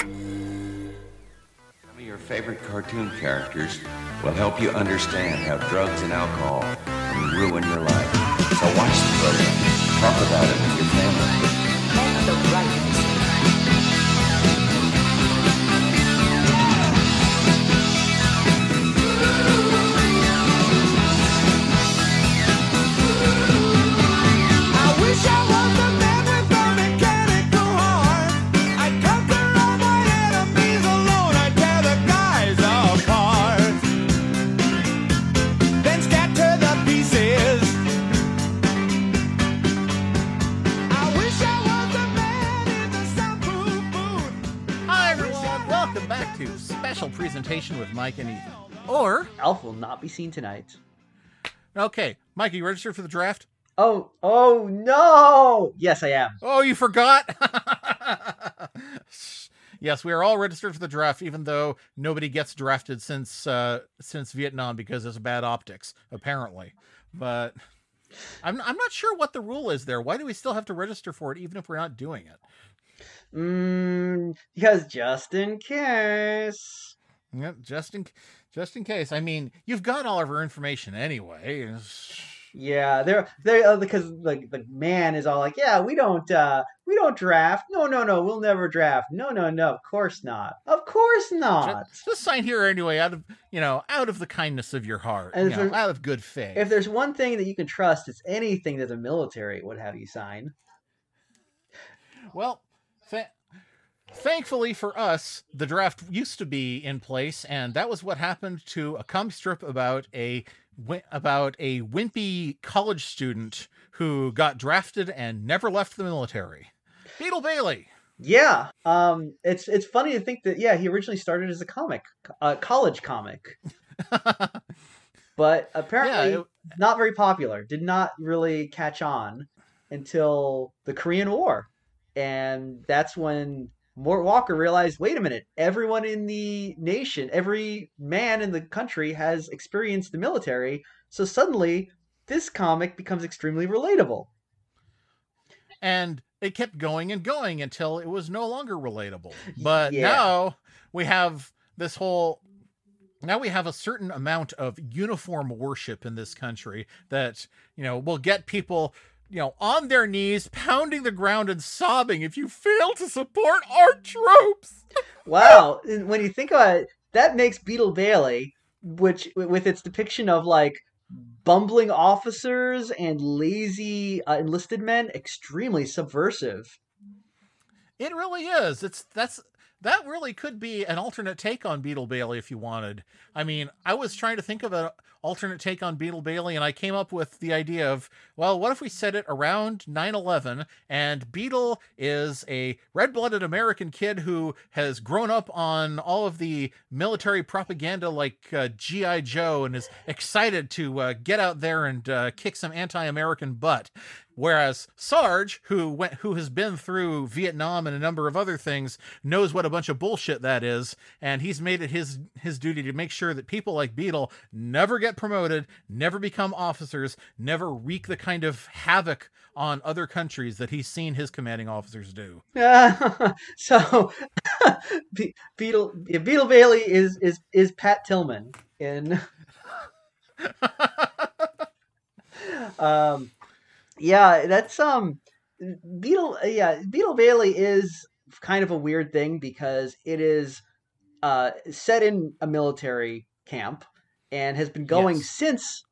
Some of your favorite cartoon characters will help you understand how drugs and alcohol can ruin your life. So watch the program. Talk about it with your family. Mike and Ethan. Or, Alf will not be seen tonight. okay, Mike, are you registered for the draft? Oh, oh no! Yes, I am. Oh, you forgot? yes, we are all registered for the draft, even though nobody gets drafted since uh, since Vietnam because it's bad optics, apparently. But I'm I'm not sure what the rule is there. Why do we still have to register for it, even if we're not doing it? Mm, because just in case. Yeah, just in just in case. I mean, you've got all of our information anyway. Yeah, they're they uh, because like the man is all like, yeah, we don't uh we don't draft. No, no, no, we'll never draft. No, no, no, of course not. Of course not. Just, just sign here anyway, out of you know, out of the kindness of your heart, you know, out of good faith. If there's one thing that you can trust, it's anything that the military would have you sign. Well, thankfully for us, the draft used to be in place, and that was what happened to a comic strip about a about a wimpy college student who got drafted and never left the military. Beetle Bailey. Yeah, um, it's it's funny to think that yeah, he originally started as a comic, a college comic, but apparently Yeah, it- not very popular. Did not really catch on until the Korean War, and that's when Mort Walker realized, wait a minute, everyone in the nation, every man in the country has experienced the military, so suddenly this comic becomes extremely relatable. and it kept going and going until it was no longer relatable. But Yeah. now we have this whole now we have a certain amount of uniform worship in this country that, you know, will get people, you know, on their knees, pounding the ground and sobbing if you fail to support our troops. Wow, and when you think about it, that makes Beetle Bailey, which with its depiction of like bumbling officers and lazy uh, enlisted men, extremely subversive. It really is. It's that's that really could be an alternate take on Beetle Bailey if you wanted. I mean, I was trying to think of an alternate take on Beetle Bailey, and I came up with the idea of, well, what if we set it around 9 11 and Beetle is a red blooded American kid who has grown up on all of the military propaganda like uh, G.I. Joe and is excited to uh, get out there and uh, kick some anti American butt. Whereas Sarge, who went, who has been through Vietnam and a number of other things, knows what a bunch of bullshit that is, and he's made it his his duty to make sure that people like Beetle never get promoted, never become officers, never wreak the kind of havoc on other countries that he's seen his commanding officers do. so Be- Beetle Beetle Bailey is is is Pat Tillman in um yeah that's um beetle yeah beetle bailey is kind of a weird thing because it is uh set in a military camp and has been going Yes. since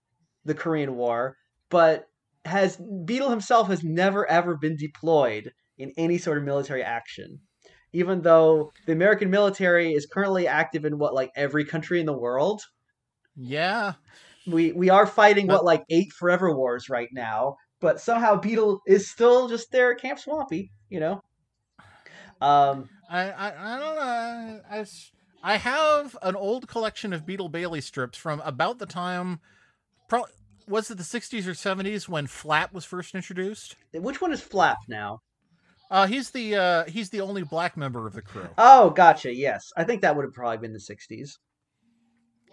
the korean war but has beetle himself has never ever been deployed in any sort of military action. Even though the american military is currently active in what like every country in the world. Yeah, we we are fighting But- what like eight forever wars right now but somehow beetle is still just there at camp swampy you know um I I, I don't know. I, s- I have an old collection of Beetle Bailey strips from about the time, pro- was it the 60s or 70s when Flap was first introduced? which one is flap now Uh, he's the uh, he's the only black member of the crew. oh gotcha yes i think that would have probably been the 60s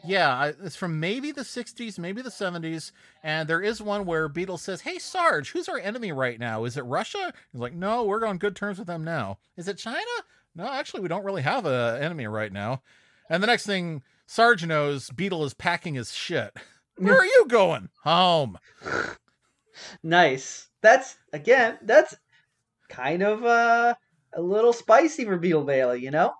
Yeah, it's from maybe the 60s, maybe the 70s, and there is one where Beetle says, "Hey Sarge, who's our enemy right now? Is it Russia?" He's like, "No, we're on good terms with them now. Is it China?" No, actually, we don't really have a enemy right now. And the next thing Sarge knows, Beetle is packing his shit. Where are you going? Home. Nice. That's again. That's kind of uh, a little spicy for Beetle Bailey, you know.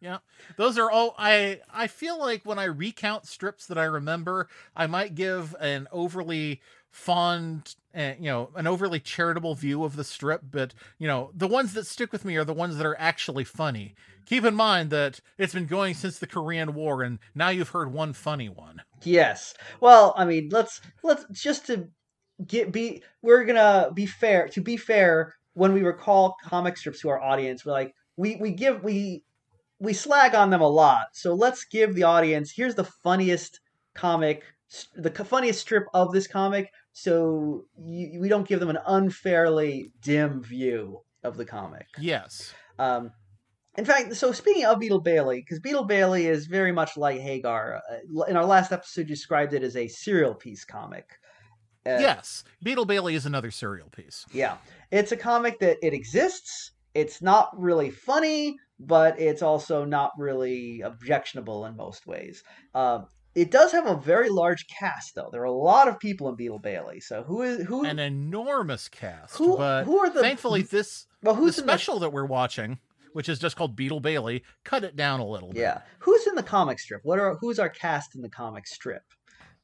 Yeah, those are all. I I feel like when I recount strips that I remember, I might give an overly fond, uh, you know, an overly charitable view of the strip. But you know, the ones that stick with me are the ones that are actually funny. Keep in mind that it's been going since the Korean War, and now you've heard one funny one. Yes. Well, I mean, let's let's just to get be we're gonna be fair. To be fair, when we recall comic strips to our audience, we're like we we give we we slag on them a lot. So let's give the audience here's the funniest comic, the funniest strip of this comic. So you, we don't give them an unfairly dim view of the comic. Yes. Um, in fact, so speaking of Beetle Bailey, because Beetle Bailey is very much like Hagar. Uh, in our last episode, you described it as a serial piece comic. Uh, yes. Beetle Bailey is another serial piece. Yeah. It's a comic that it exists. It's not really funny, but it's also not really objectionable in most ways. Um, it does have a very large cast, though. There are a lot of people in Beetle Bailey. So who is who? An enormous cast. Who- but who are the- thankfully this well, who's the special that we're watching, which is just called Beetle Bailey, cut it down a little bit. Yeah. Who's in the comic strip? What are who's our cast in the comic strip?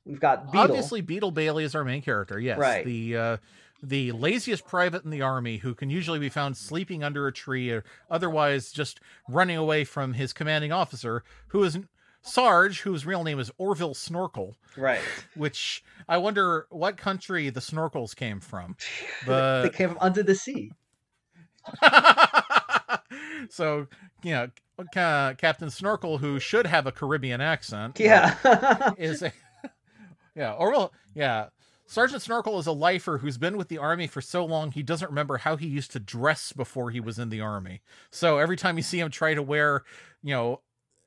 We've got Beetle. Obviously, Beetle Bailey is our main character. Yes, Right. The uh, the laziest private in the army, who can usually be found sleeping under a tree or otherwise just running away from his commanding officer, who is Sarge, whose real name is Orville Snorkel. Right. Which I wonder what country the Snorkels came from. they came from under the sea. so you know, Ca- Captain Snorkel, who should have a Caribbean accent, Yeah. is a yeah or well yeah sergeant snorkel is a lifer who's been with the army for so long he doesn't remember how he used to dress before he was in the army so every time you see him try to wear you know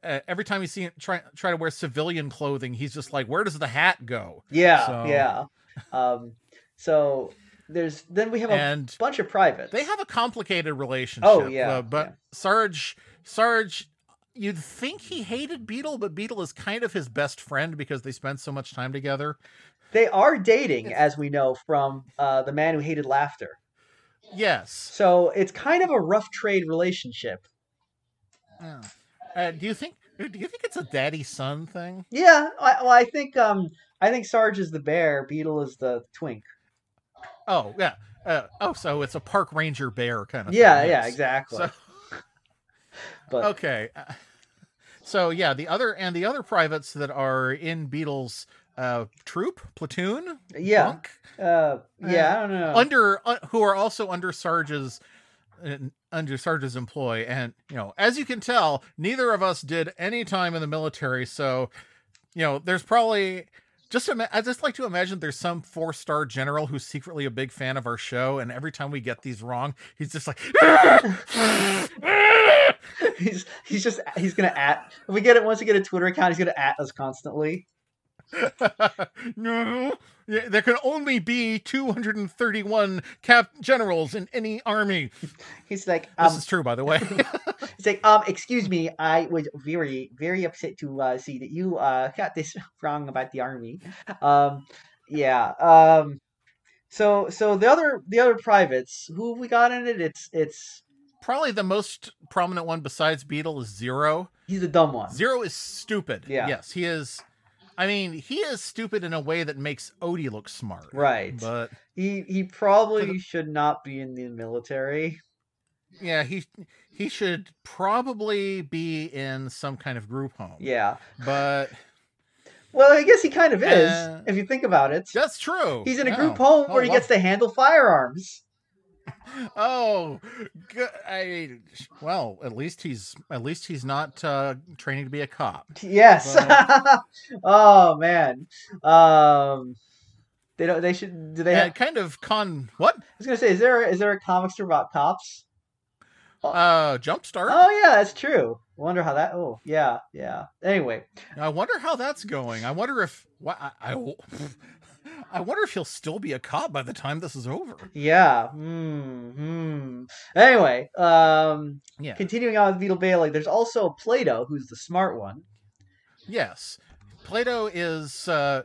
uh, every time you see him try try to wear civilian clothing he's just like where does the hat go yeah. So- Yeah. Um, so there's then we have a bunch of privates. they have a complicated relationship Oh, yeah, uh, but yeah. sarge sarge you'd think he hated beetle but beetle is kind of his best friend because they spend so much time together They are dating, as we know from uh, the man who hated laughter. yes So it's kind of a rough trade relationship. Yeah. Uh, do you think? Do you think it's a daddy son thing? Yeah. I, well, I think um, I think Sarge is the bear, Beetle is the twink. Oh yeah. Uh, oh, so it's a park ranger bear kind of. Yeah. thing. Yeah. yes. Exactly. So but okay. Uh, So yeah, the other and the other privates that are in Beatles uh troop platoon yeah. bunk, Uh, yeah. I don't know. under uh, who are also under Sarge's uh, under Sarge's employ and you know as you can tell neither of us did any time in the military so you know there's probably just ima- I just like to imagine there's some four star general who's secretly a big fan of our show and every time we get these wrong he's just like he's he's just he's gonna at if we get it once we get a Twitter account, he's gonna at us constantly. no there can only be 231 cap generals in any army He's like, this um, is true by the way he's like, um, excuse me, I was very very upset to uh, see that you uh got this wrong about the army. Um, yeah. Um, so so the other the other privates who have we got in it? It's it's probably the most prominent one besides beetle is zero he's the dumb one. Zero is stupid. Yeah. Yes, he is. I mean, he is stupid in a way that makes Odie look smart. Right. But He he probably should not be in the military. yeah, he he should probably be in some kind of group home. Yeah. But Well, I guess he kind of is Uh, if you think about it. that's true. He's in a Yeah. group home Oh, where he wow. gets to handle firearms. Oh, good. I well, at least he's at least he's not uh, training to be a cop. Yes. oh man. Um, they don't. They should. Do they? Have, kind of con what? I was gonna say, is there is there a comic strip about cops? Uh, Jumpstart. Oh yeah, that's true. I wonder how that. Oh yeah, yeah. Anyway, I wonder how that's going. I wonder if what I, I, I wonder if he'll still be a cop by the time this is over. Yeah. Hmm. hmm. Anyway, um, Yeah. continuing on with Beetle Bailey, there's also Plato, who's the smart one. Yes, Plato is uh,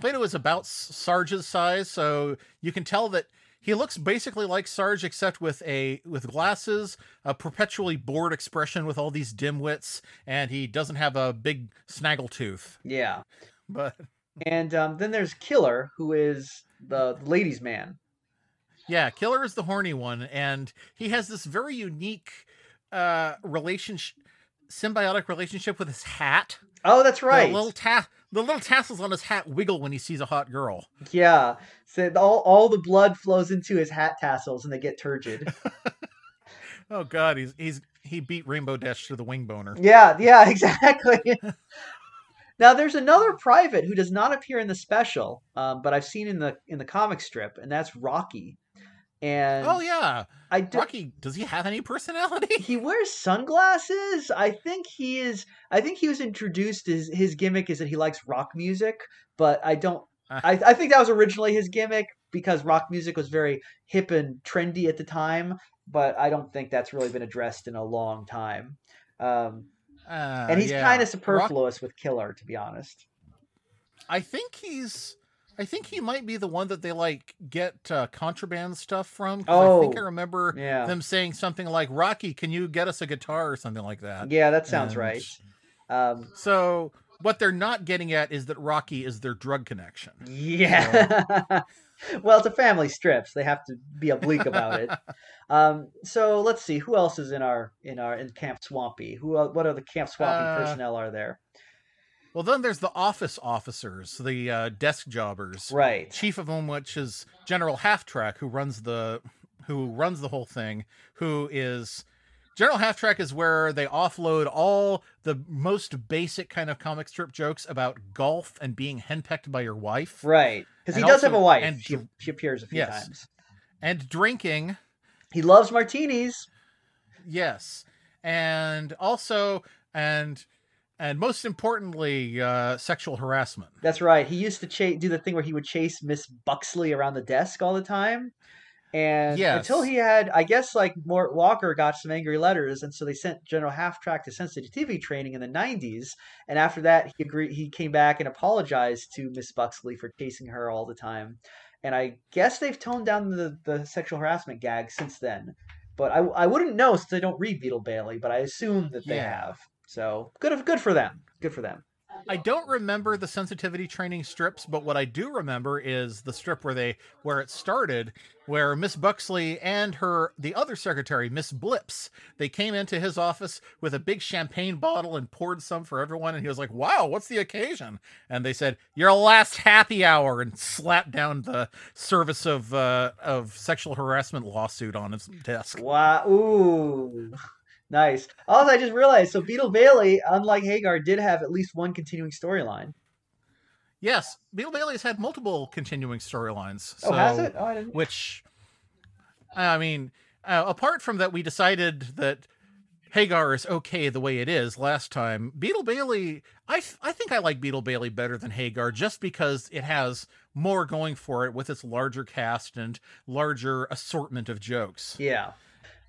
Plato is about Sarge's size, so you can tell that he looks basically like Sarge, except with a with glasses, a perpetually bored expression with all these dimwits, and he doesn't have a big snaggletooth. Yeah. But And um, then there's Killer, who is the ladies' man. yeah, Killer is the horny one, and he has this very unique uh, relationship, symbiotic relationship with his hat. Oh, that's right. The little ta- the little tassels on his hat wiggle when he sees a hot girl. Yeah. So all, all the blood flows into his hat tassels and they get turgid. Oh God, he's he's he beat Rainbow Dash to the wing boner. yeah, yeah, exactly. now there's another private who does not appear in the special, um, but I've seen in the in the comic strip, and that's Rocky. And Oh yeah, I do, Rocky. Does he have any personality? he wears sunglasses. I think he is. I think he was introduced as his gimmick is that he likes rock music, but I don't. Ah. I, I think that was originally his gimmick because rock music was very hip and trendy at the time. But I don't think that's really been addressed in a long time. Um, Uh, and he's yeah. kind of Rock- superfluous with Killer, to be honest. I think he's. I think he might be the one that they like get uh, contraband stuff from. 'cause I think I Oh, remember Yeah, them saying something like, "Rocky, can you get us a guitar or something like that?" yeah, that sounds And right. Um, So what they're not getting at is that Rocky is their drug connection. Yeah. Well, it's a family strip, so they have to be oblique about it. Um, so let's see who else is in our in our in Camp Swampy. Who What are the Camp Swampy Uh, personnel are there? Well, then there's the office officers, the uh, desk jobbers. Right. chief of whom which is general half track who runs the who runs the whole thing who is general half track is where they offload all the most basic kind of comic strip jokes about golf and being henpecked by your wife Right. Because he does have a wife. and she, she appears a few Yes. times. and drinking He loves martinis. yes and also and and most importantly uh sexual harassment That's right. He used to cha- do the thing where he would chase Miss Buxley around the desk all the time. And until he had, I guess, like Mort Walker got some angry letters, and so they sent General Half Track to sensitivity training in the '90s. And after that, he agreed. He came back and apologized to Miss Buxley for chasing her all the time. And I guess they've toned down the the sexual harassment gag since then. But I I wouldn't know since I don't read Beetle Bailey, but I assume that they Yeah. have. So good of good for them. Good for them. I don't remember the sensitivity training strips, but what I do remember is the strip where they where it started, where Miss Buxley and her the other secretary, Miss Blips, they came into his office with a big champagne bottle and poured some for everyone, and he was like, "Wow, what's the occasion?" And they said, "Your last happy hour," and slapped down the service of uh, of sexual harassment lawsuit on his desk. Wow. Ooh. Nice. Also, I just realized so Beetle Bailey, unlike Hagar, did have at least one continuing storyline. Yes, Beetle Bailey has had multiple continuing storylines. Oh, has so- it? Oh, I didn't. which i mean uh, apart from that we decided that hagar is okay the way it is last time beetle bailey i i think i like beetle bailey better than hagar just because it has more going for it with its larger cast and larger assortment of jokes Yeah.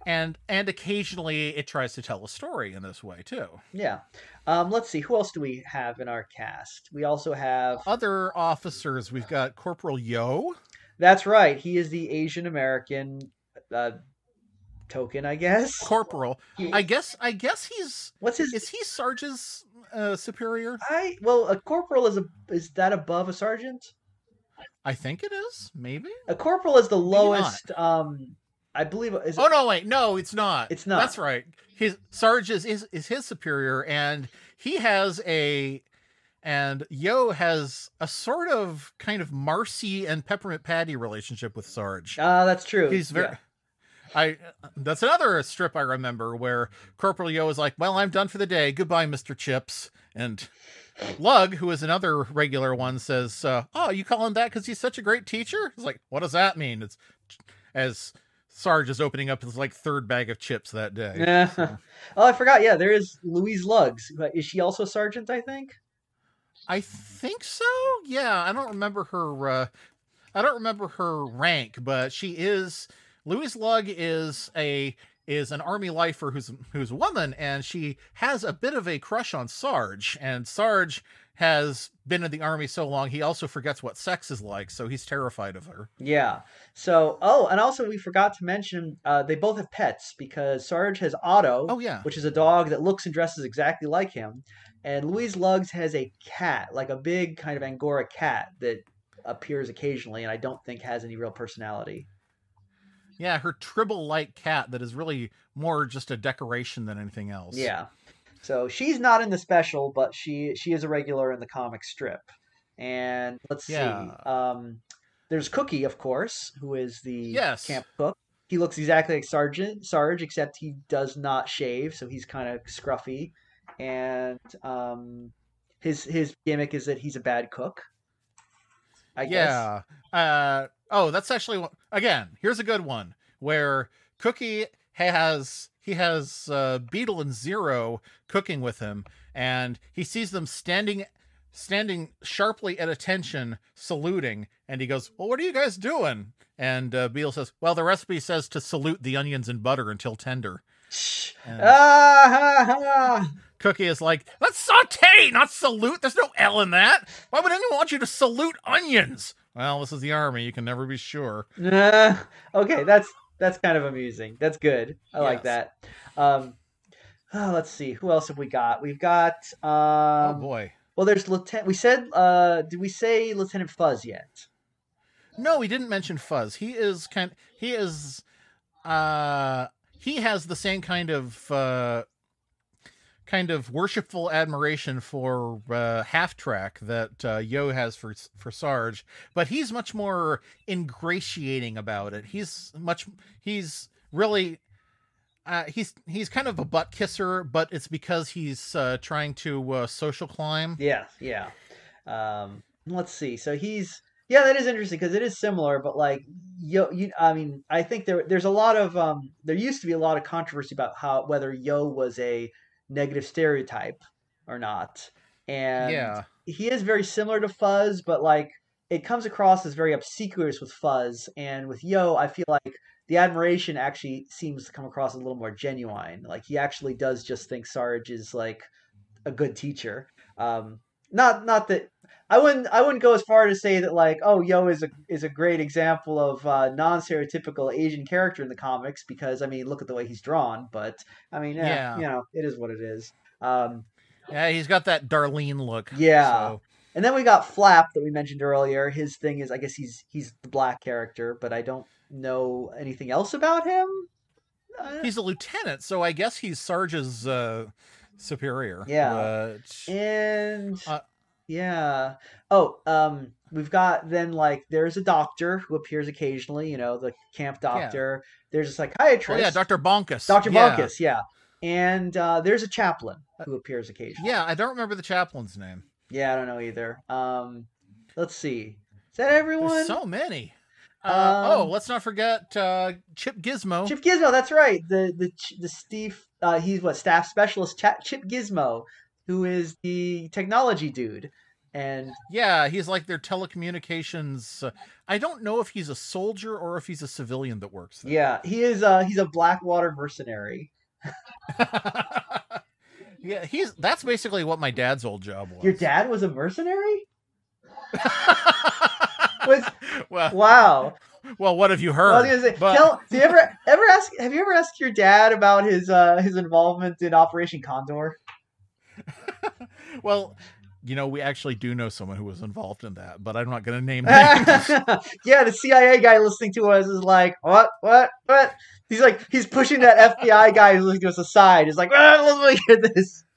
And and occasionally it tries to tell a story in this way too Yeah. Um, let's see. Who else do we have in our cast? We also have. other officers we've got corporal yo That's right. He is the Asian American uh, token, I guess. corporal i guess i guess he's What's his? is he sarge's uh, superior I well, a corporal is a is that above a sergeant? I think it is. Maybe. A corporal is the not. lowest. Um, I believe. Is Oh no, wait, no, it's not. It's not. That's right. His Sarge is, is is his superior, and he has a, and Yo has a sort of kind of Marcy and Peppermint Patty relationship with Sarge. Ah, that's true. He's very. Yeah. I that's another strip I remember where Corporal Yo is like, "Well, I'm done for the day. Goodbye, Mister Chips." And Lug, who is another regular one, says, uh, "Oh, you call him that because he's such a great teacher?" It's like, "What does that mean?" It's as Sarge is opening up his like third bag of chips that day. Yeah. oh, I forgot. Yeah, there is Louise Luggs. Is she also sergeant? I think. I think so. Yeah, I don't remember her uh, I don't remember her rank, but she is Louise Lugg is a is an army lifer who's who's a woman, and she has a bit of a crush on Sarge, and Sarge has been in the army so long he also forgets what sex is like, so he's terrified of her. Yeah. So, oh, and also we forgot to mention uh, they both have pets because Sarge has Otto, Oh yeah, which is a dog that looks and dresses exactly like him, and Louise Luggs has a cat, like a big kind of Angora cat that appears occasionally, and I don't think has any real personality. yeah, her tribble-like cat that is really more just a decoration than anything else. Yeah. So she's not in the special, but she she is a regular in the comic strip. And let's Yeah. see. Um, there's Cookie, of course, who is the Yes. camp cook. He looks exactly like Sergeant Sarge, except he does not shave, so he's kind of scruffy. And um, his his gimmick is that he's a bad cook. I guess. yeah. Uh, oh, that's actually again. Here's a good one where Cookie has he has uh, Beetle and Zero cooking with him, and he sees them standing standing sharply at attention, saluting, and he goes, "Well, what are you guys doing?" And uh, Beetle says, "Well, the recipe says to salute the onions and butter until tender." And Ah, ha, ha. Cookie is like, "That's saute, not salute. There's no L in that. Why would anyone want you to salute onions?" Well, this is the army. You can never be sure. Nah. okay, that's that's kind of amusing. That's good. I like that. Um, oh, let's see. Who else have we got? We've got. oh Um, boy. well, there's Lieutenant. We said. Uh, did we say Lieutenant Fuzz yet? No, we didn't mention Fuzz. He is kind. He is. Uh, he has the same kind of uh, kind of worshipful admiration for uh, Half Track that uh, Yo has for for Sarge, but he's much more ingratiating about it. He's much. He's really. Uh, he's he's kind of a butt kisser, but it's because he's uh, trying to uh, social climb. Yeah, yeah. Um, let's see. So he's yeah, that is interesting because it is similar, but like Yo, you, I mean, I think there there's a lot of um, there used to be a lot of controversy about how whether Yo was a negative stereotype or not, and yeah, he is very similar to Fuzz, but like it comes across as very obsequious with Fuzz, and with Yo, I feel like the admiration actually seems to come across a little more genuine. Like he actually does just think Sarge is like a good teacher. Um, not not that I wouldn't I wouldn't go as far to say that like oh Yo is a is a great example of uh, non stereotypical Asian character in the comics because I mean look at the way he's drawn, but I mean eh, Yeah. you know it is what it is. Um, yeah. He's got that Darlene look. Yeah. so- and then we got Flap that we mentioned earlier. His thing is, I guess he's he's the black character, but I don't know anything else about him. Uh, he's a lieutenant, so I guess he's Sarge's uh, superior. Yeah. but- and Uh, yeah. Oh, um, we've got then like there's a doctor who appears occasionally. You know, the camp doctor. There's a oh psychiatrist. yeah, Doctor Bonkus. Doctor yeah. Bonkus. Yeah. And uh, there's a chaplain who appears occasionally. Yeah, I don't remember the chaplain's name. Yeah, I don't know either. Um, let's see. Is that everyone? There's so many. Uh, Um, oh, let's not forget uh, Chip Gizmo. Chip Gizmo, that's right. The the the Steve, uh, he's what staff specialist Cha- Chip Gizmo, who is the technology dude, and Yeah, he's like their telecommunications. Uh, I don't know if he's a soldier or if he's a civilian that works there. yeah, he is. Uh, he's a Blackwater mercenary. yeah, he's that's basically what my dad's old job was. Your dad was a mercenary. Was well, wow. well, what have you heard? gonna say, But- tell, do you ever ever ask? Have you ever asked your dad about his uh his involvement in Operation Condor? well, you know, we actually do know someone who was involved in that, but I'm not going to name names. yeah, the CIA guy listening to us is like, what, what, what? He's like, he's pushing that FBI guy who's listening to us aside. He's like, let's look at this.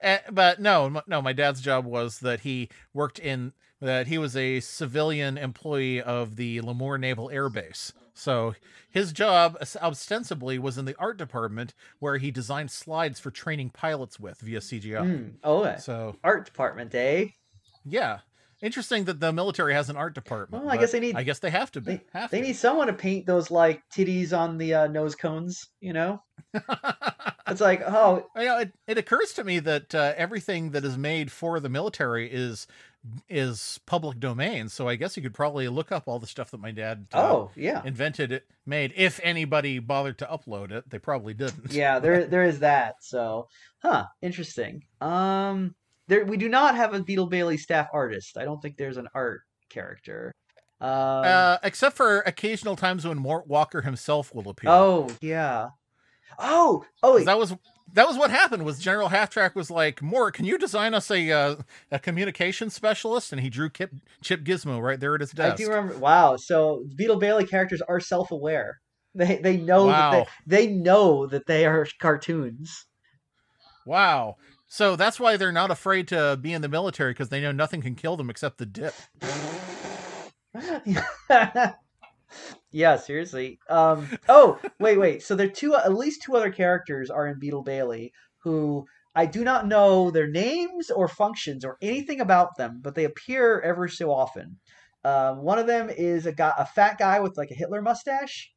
Eh, but no, no, my dad's job was that he worked in that he was a civilian employee of the Lemoore Naval Air Base. So his job ostensibly was in the art department where he designed slides for training pilots with via CGI. Hmm. Oh, uh, So art department, eh? yeah, interesting that the military has an art department. Well, I guess they need- I guess they have to be. They, have they to. need someone to paint those like titties on the uh, nose cones. You know, it's like, oh, You know, it, it occurs to me that uh, everything that is made for the military is is public domain, so I guess you could probably look up all the stuff that my dad uh, Oh, yeah. invented it made if anybody bothered to upload it. They probably didn't. yeah, there there is that. So, huh, interesting. Um, there we do not have a Beetle Bailey staff artist. I don't think there's an art character. Um, Uh, except for occasional times when Mort Walker himself will appear. oh yeah. Oh oh. that was that was what happened. Was General Half Track was like, Mort, can you design us a uh, a communication specialist? And he drew Kip, Chip Gizmo right there at his desk I do remember. Wow. So Beetle Bailey characters are self-aware. They they know Wow. that they, they know that they are cartoons. Wow. So that's why they're not afraid to be in the military because they know nothing can kill them except the dip. yeah, seriously. Um. Oh, wait, wait. So there are two, at least two other characters are in Beetle Bailey who I do not know their names or functions or anything about them, but they appear ever so often. Um, one of them is a guy, a fat guy with like a Hitler mustache.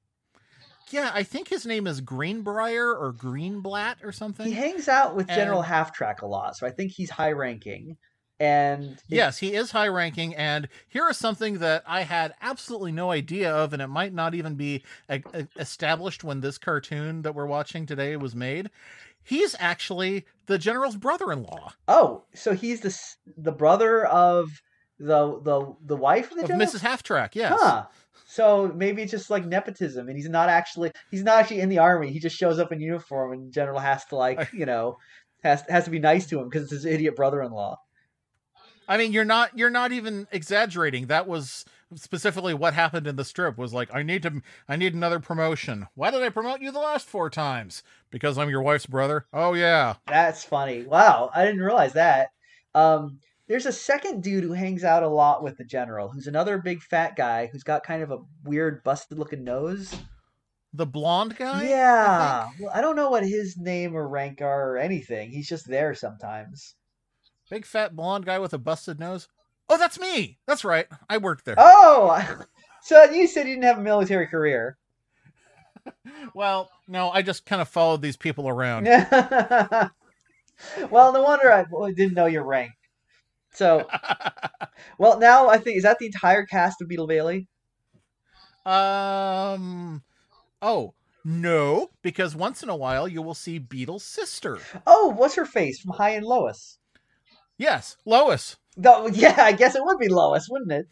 Yeah, I think his name is Greenbrier or Greenblatt or something. He hangs out with General And- Half Track a lot, so I think he's high ranking. And Yes, he is high ranking, and here is something that I had absolutely no idea of, and it might not even be a- a- established when this cartoon that we're watching today was made. He's actually the general's brother-in-law oh, so he's the the brother of the the the wife of the of general? Mrs. Half Track. Yes. Huh. So maybe it's just like nepotism, and he's not actually he's not actually in the army. He just shows up in uniform, and general has to like you know has has to be nice to him because it's his idiot brother-in-law. I mean, you're not you're not even exaggerating. That was specifically what happened in the strip. Was like, I need to I need another promotion. Why did I promote you the last four times? Because I'm your wife's brother. Oh yeah. That's funny. Wow, I didn't realize that. Um, there's a second dude who hangs out a lot with the general, who's another big fat guy who's got kind of a weird busted-looking nose. The blonde guy. Yeah, think? well, I don't know what his name or rank are or anything. He's just there sometimes. Big fat blonde guy with a busted nose. Oh, that's me. That's right. I worked there. Oh, so you said you didn't have a military career. Well, no, I just kind of followed these people around. well, no wonder I didn't know your rank. So, well, now I think is that the entire cast of Beetle Bailey? um. Oh no, because once in a while you will see Beetle's sister. Oh, what's her face from Hi and Lois? Yes, Lois. Yeah, I guess it would be Lois, wouldn't it?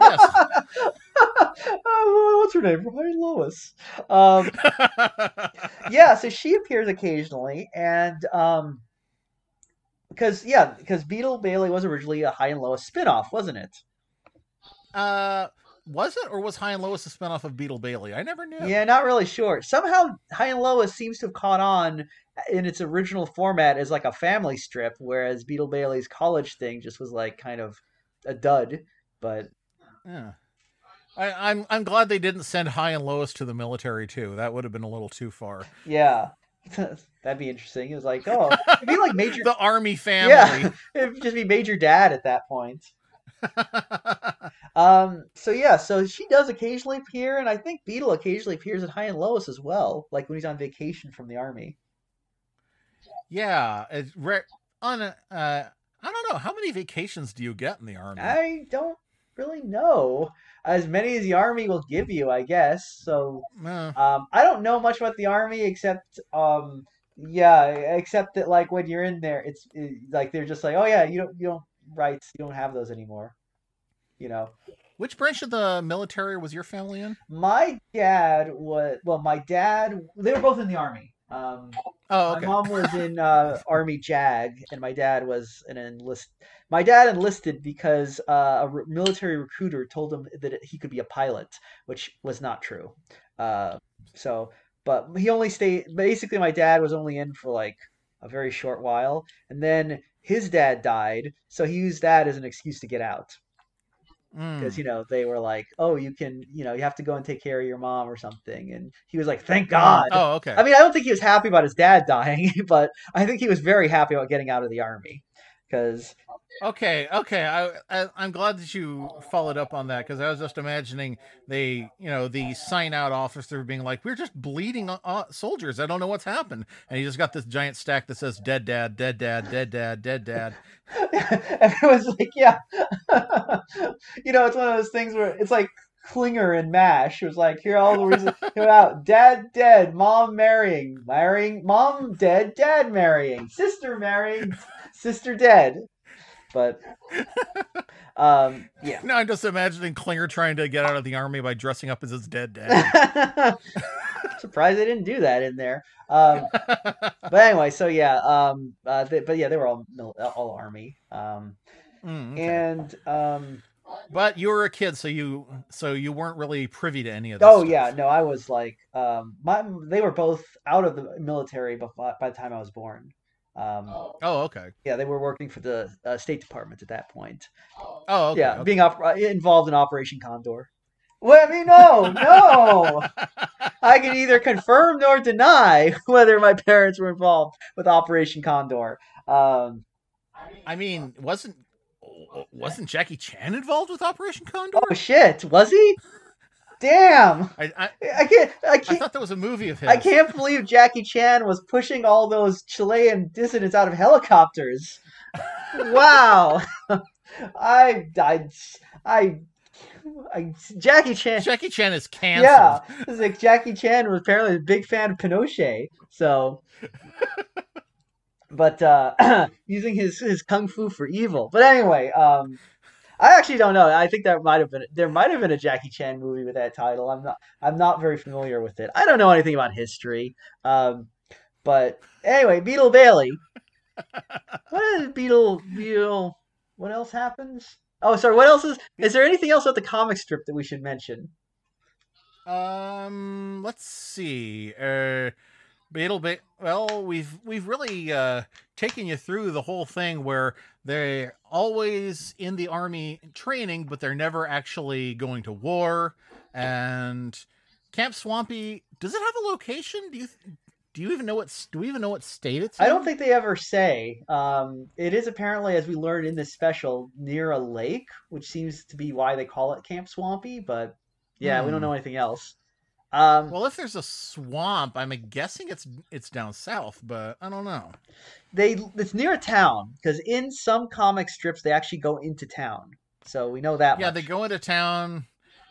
Yes. oh, what's her name and Lois? Um, yeah, so she appears occasionally, and um, because yeah, because Beetle Bailey was originally a Hi and Lois spinoff, wasn't it? uh, was it or was Hi and Lois a spinoff of Beetle Bailey? I never knew. Yeah, not really sure. Somehow, Hi and Lois seems to have caught on in its original format as like a family strip, whereas Beetle Bailey's college thing just was like kind of a dud. But Yeah. I, I'm I'm glad they didn't send Hi and Lois to the military too. That would have been a little too far. yeah, that'd be interesting. It was like, oh, it'd be like Major. the army family. Yeah, it'd just be Major Dad at that point. Um. So yeah. So she does occasionally appear, and I think Beetle occasionally appears at Hi and Lois as well, like when he's on vacation from the army. Yeah. It's on a, uh, I don't know how many vacations do you get in the army. I don't really know. As many as the army will give you, I guess. So Uh, um, I don't know much about the army except um, yeah, except that like when you're in there, it's it, like they're just like, oh yeah, you don't you don't rights, you don't have those anymore. You know, which branch of the military was your family in? my dad was well, my dad they were both in the army. Um, Oh, My mom was in uh, Army JAG, and my dad was an enlist. My dad enlisted because uh, a re- military recruiter told him that he could be a pilot, which was not true. Uh, so, but he only stayed. Basically, my dad was only in for like a very short while, and then his dad died, so he used that as an excuse to get out Mm. because you know they were like, "Oh, you can, you know, you have to go and take care of your mom or something," and he was like, "Thank God." Oh, okay. I mean, I don't think he was happy about his dad dying, but I think he was very happy about getting out of the army because Okay, okay. I, I I'm glad that you followed up on that because I was just imagining they, you know, the sign out officer being like, "We're just bleeding uh, soldiers. I don't know what's happened," and he just got this giant stack that says "Dead Dad, Dead Dad, Dead Dad, Dead Dad." everyone's like, yeah, you know, it's one of those things where it's like Klinger and Mash. It was like, here are all the reasons. Here out, dad dead, mom marrying, marrying, mom dead, dad marrying, sister marrying, sister dead. But um, yeah. No, I'm just imagining Klinger trying to get out of the army by dressing up as his dead dad. Surprised they didn't do that in there. Um, but anyway, so yeah, um, uh, they, but yeah, they were all all army. Um, Mm, okay. and um, But you were a kid, so you so you weren't really privy to any of this. oh stuff. yeah, no, I was like, um, my they were both out of the military before, by the time I was born. Um, Oh, okay. yeah, they were working for the uh, State Department at that point. Oh, okay. yeah, okay. being op- uh, involved in Operation Condor. Let me know. no, no. I can either confirm nor deny whether my parents were involved with Operation Condor. Um, I mean, wasn't wasn't Jackie Chan involved with Operation Condor? oh shit, was he? Damn, I, I I can't, I I can't, thought that was a movie of his. I can't believe Jackie Chan was pushing all those Chilean dissidents out of helicopters. wow, I, I, I, I, Jackie Chan. Jackie Chan is canceled. Yeah, it's like Jackie Chan was apparently a big fan of Pinochet. So, but uh, using his his kung fu for evil. But anyway, um, I actually don't know. I think that might have been there might have been a Jackie Chan movie with that title. I'm not I'm not very familiar with it. I don't know anything about history. Um, but anyway, Beetle Bailey. What is Beetle Beetle? What else happens? Oh, sorry. What else is? Is there anything else about the comic strip that we should mention? Um, let's see. Uh, Beetle ba- Well, we've we've really uh, taken you through the whole thing where they're always in the army training, but they're never actually going to war. And Camp Swampy does it have a location? Do you do you even know what do we even know what state it's? I don't think they ever say. Um, it is apparently, as we learned in this special, near a lake, which seems to be why they call it Camp Swampy. But yeah, we don't Hmm. know anything else. Um, Well, if there's a swamp, I'm guessing it's it's down south, but I don't know. they it's near a town because in some comic strips they actually go into town, so we know that. Yeah, much. they go into town.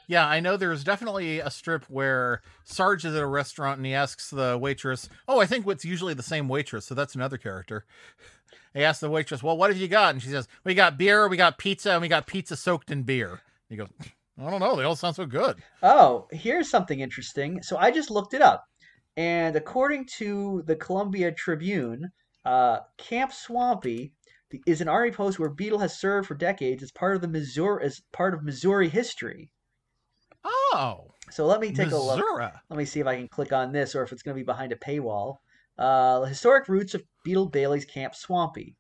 Yeah, I know there's definitely a strip where Sarge is at a restaurant and he asks the waitress, Oh, I think it's usually the same waitress, so that's another character. He asks the waitress, Well, what have you got? And she says, We got beer, we got pizza, and we got pizza soaked in beer. He goes, I don't know, they all sound so good. Oh, here's something interesting. So I just looked it up, and according to the Columbia Tribune, uh, Camp Swampy is an army post where Beetle has served for decades as part of the Missouri as part of Missouri history. Oh, So let me take a look. Let me see if I can click on this or if it's going to be behind a paywall. Uh, the historic roots of Beetle Bailey's Camp Swampy.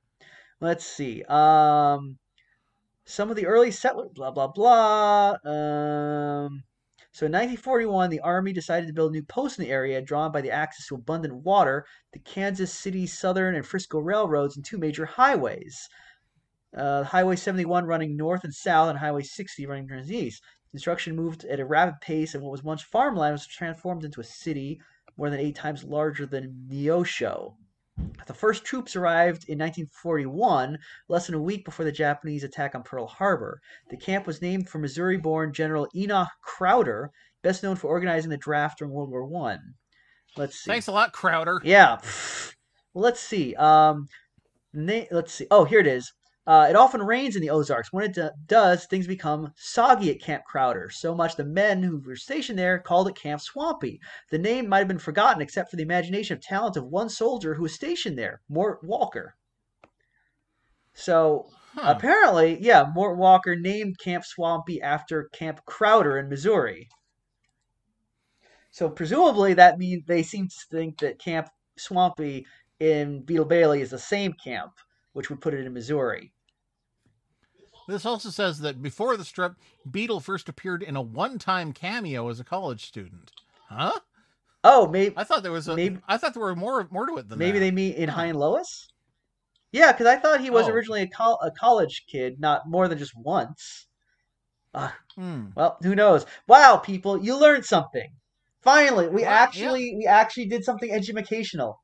Let's see. Um, some of the early settlers, blah, blah, blah. Um, so in 1941, the Army decided to build a new post in the area, drawn by the access to abundant water, the Kansas City Southern and Frisco railroads, and two major highways. Uh, Highway 71 running north and south, and Highway 60 running north and east. Construction moved at a rapid pace, and what was once farmland was transformed into a city more than eight times larger than Neosho. The first troops arrived in 1941, less than a week before the Japanese attack on Pearl Harbor. The camp was named for Missouri born General Enoch Crowder, best known for organizing the draft during World War One. Let's see. Thanks a lot, Crowder. Yeah. Well, let's see. Um, na- let's see. Oh, here it is. Uh, it often rains in the Ozarks. When it do- does, things become soggy at Camp Crowder. So much the men who were stationed there called it Camp Swampy. The name might have been forgotten except for the imagination of talent of one soldier who was stationed there, Mort Walker. So Huh. apparently, yeah, Mort Walker named Camp Swampy after Camp Crowder in Missouri. So presumably that means they seem to think that Camp Swampy in Beetle Bailey is the same camp, which would put it in Missouri. This also says that before the strip, Beetle first appeared in a one-time cameo as a college student. Huh? Oh, maybe I thought there was a. I Maybe- thought there were more more to it than that. maybe that. they meet in Hi and Lois. Yeah, because I thought he was Oh. originally a, col- a college kid, not more than just once. Hmm. Well, who knows? Wow, people, you learned something. Finally, we Well, yeah. actually we actually did something educational.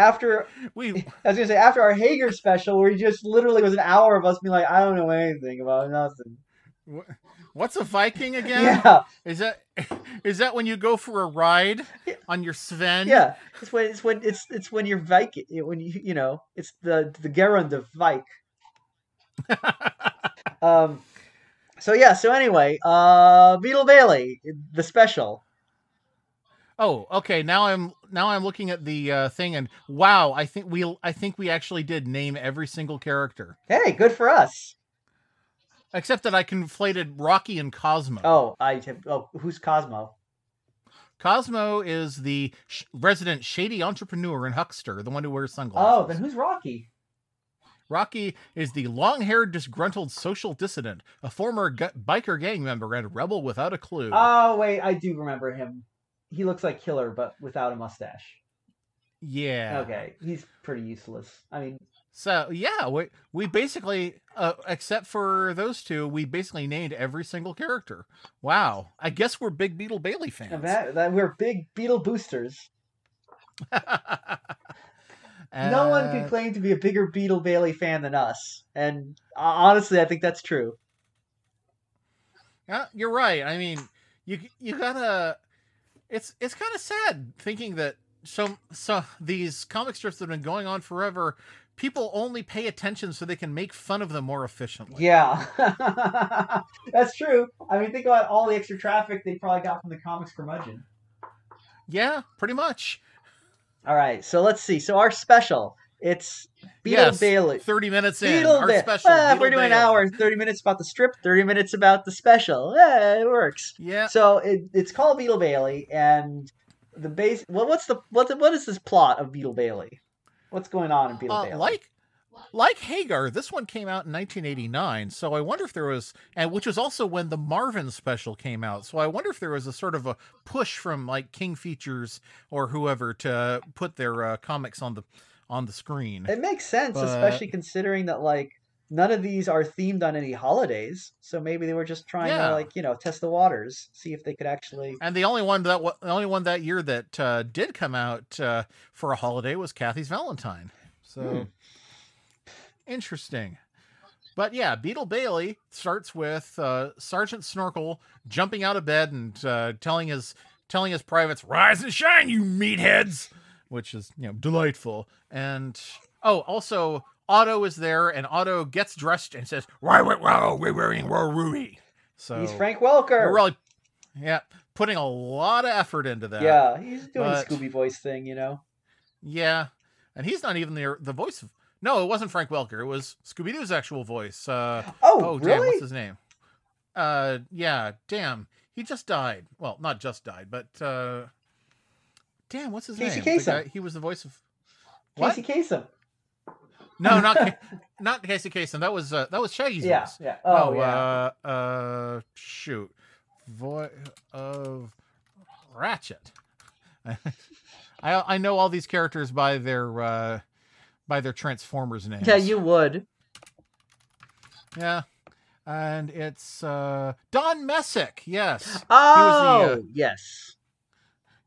After We I was gonna say after our Hagar special, where he just literally was an hour of us being like, I don't know anything about nothing. what's a Viking again? Yeah, Is that is that when you go for a ride on your Sven? yeah. It's when it's when it's it's when you're Viking when you you know it's the the Gerund of Vike. um. So yeah. So anyway, uh, Beetle Bailey, the special. Oh, okay. Now I'm now I'm looking at the uh, thing and wow, I think we I think we actually did name every single character. Hey, good for us. Except that I conflated Rocky and Cosmo. Oh, I have. Oh, who's Cosmo? Cosmo is the sh- resident shady entrepreneur and huckster, the one who wears sunglasses Oh, then who's Rocky? Rocky is the long-haired, disgruntled social dissident, a former gu- biker gang member and rebel without a clue. Oh wait, I do remember him. He looks like Killer, but without a mustache. yeah. Okay, he's pretty useless. I mean, So yeah, we we basically, uh, except for those two, we basically named every single character. Wow, I guess we're big Beetle Bailey fans. that, that we're big Beetle boosters. no one Uh, can claim to be a bigger Beetle Bailey fan than us, and uh, honestly, I think that's true. Yeah, you're right. I mean, you you gotta. It's it's kind of sad thinking that so so these comic strips that have been going on forever. People only pay attention so they can make fun of them more efficiently. Yeah, that's true. I mean, think about all the extra traffic they probably got from the comics curmudgeon. Yeah, pretty much. All right, so let's see. So our special, it's Beetle yes, Bailey. Thirty minutes in. Beetle our Ba- special. Ah, we're doing an hour, 30 minutes about the strip, 30 minutes about the special. Yeah, it works. Yeah. So it, it's called Beetle Bailey, and the base. Well, what's the what? the- What is this plot of Beetle Bailey? What's going on in Beetle Uh, Bailey? like like Hagar, this one came out in 1989. So I wonder if there was, and which was also when the Marvin special came out. So I wonder if there was a sort of a push from like King Features or whoever to put their uh, comics on the on the screen. it makes sense, but- especially considering that like none of these are themed on any holidays. So maybe they were just trying Yeah. to like you know test the waters, see if they could actually. And the only one that the only one that year that uh, did come out uh, for a holiday was Kathy's Valentine. So Hmm. interesting. But yeah, Beetle Bailey starts with uh, Sergeant Snorkel jumping out of bed and uh, telling his telling his privates, "Rise and shine, you meatheads," which is you know delightful. And oh, also Otto is there, and Otto gets dressed and says, "Why, why, why, we're wearing Ruri." So He's Frank Welker. we're really, yeah, putting a lot of effort into that. yeah, he's doing but- the Scooby voice thing, you know. Yeah, and he's not even the the voice of. No, it wasn't Frank Welker. It was Scooby Doo's actual voice. Uh, Oh, oh, damn, really? what's his name? Uh, yeah, damn, he just died. Well, not just died, but uh, damn, what's his Casey name? The Kasem. guy- he was the voice of. What? Casey Kasem. No, not not Casey Kasem. That was uh, that was Shaggy's Yeah, voice. yeah. Oh, Oh, yeah. uh, uh, shoot, voice of Ratchet. I I know all these characters by their uh, by their Transformers names. yeah, you would. Yeah, and it's uh, Don Messick. Yes, Oh, uh, yes.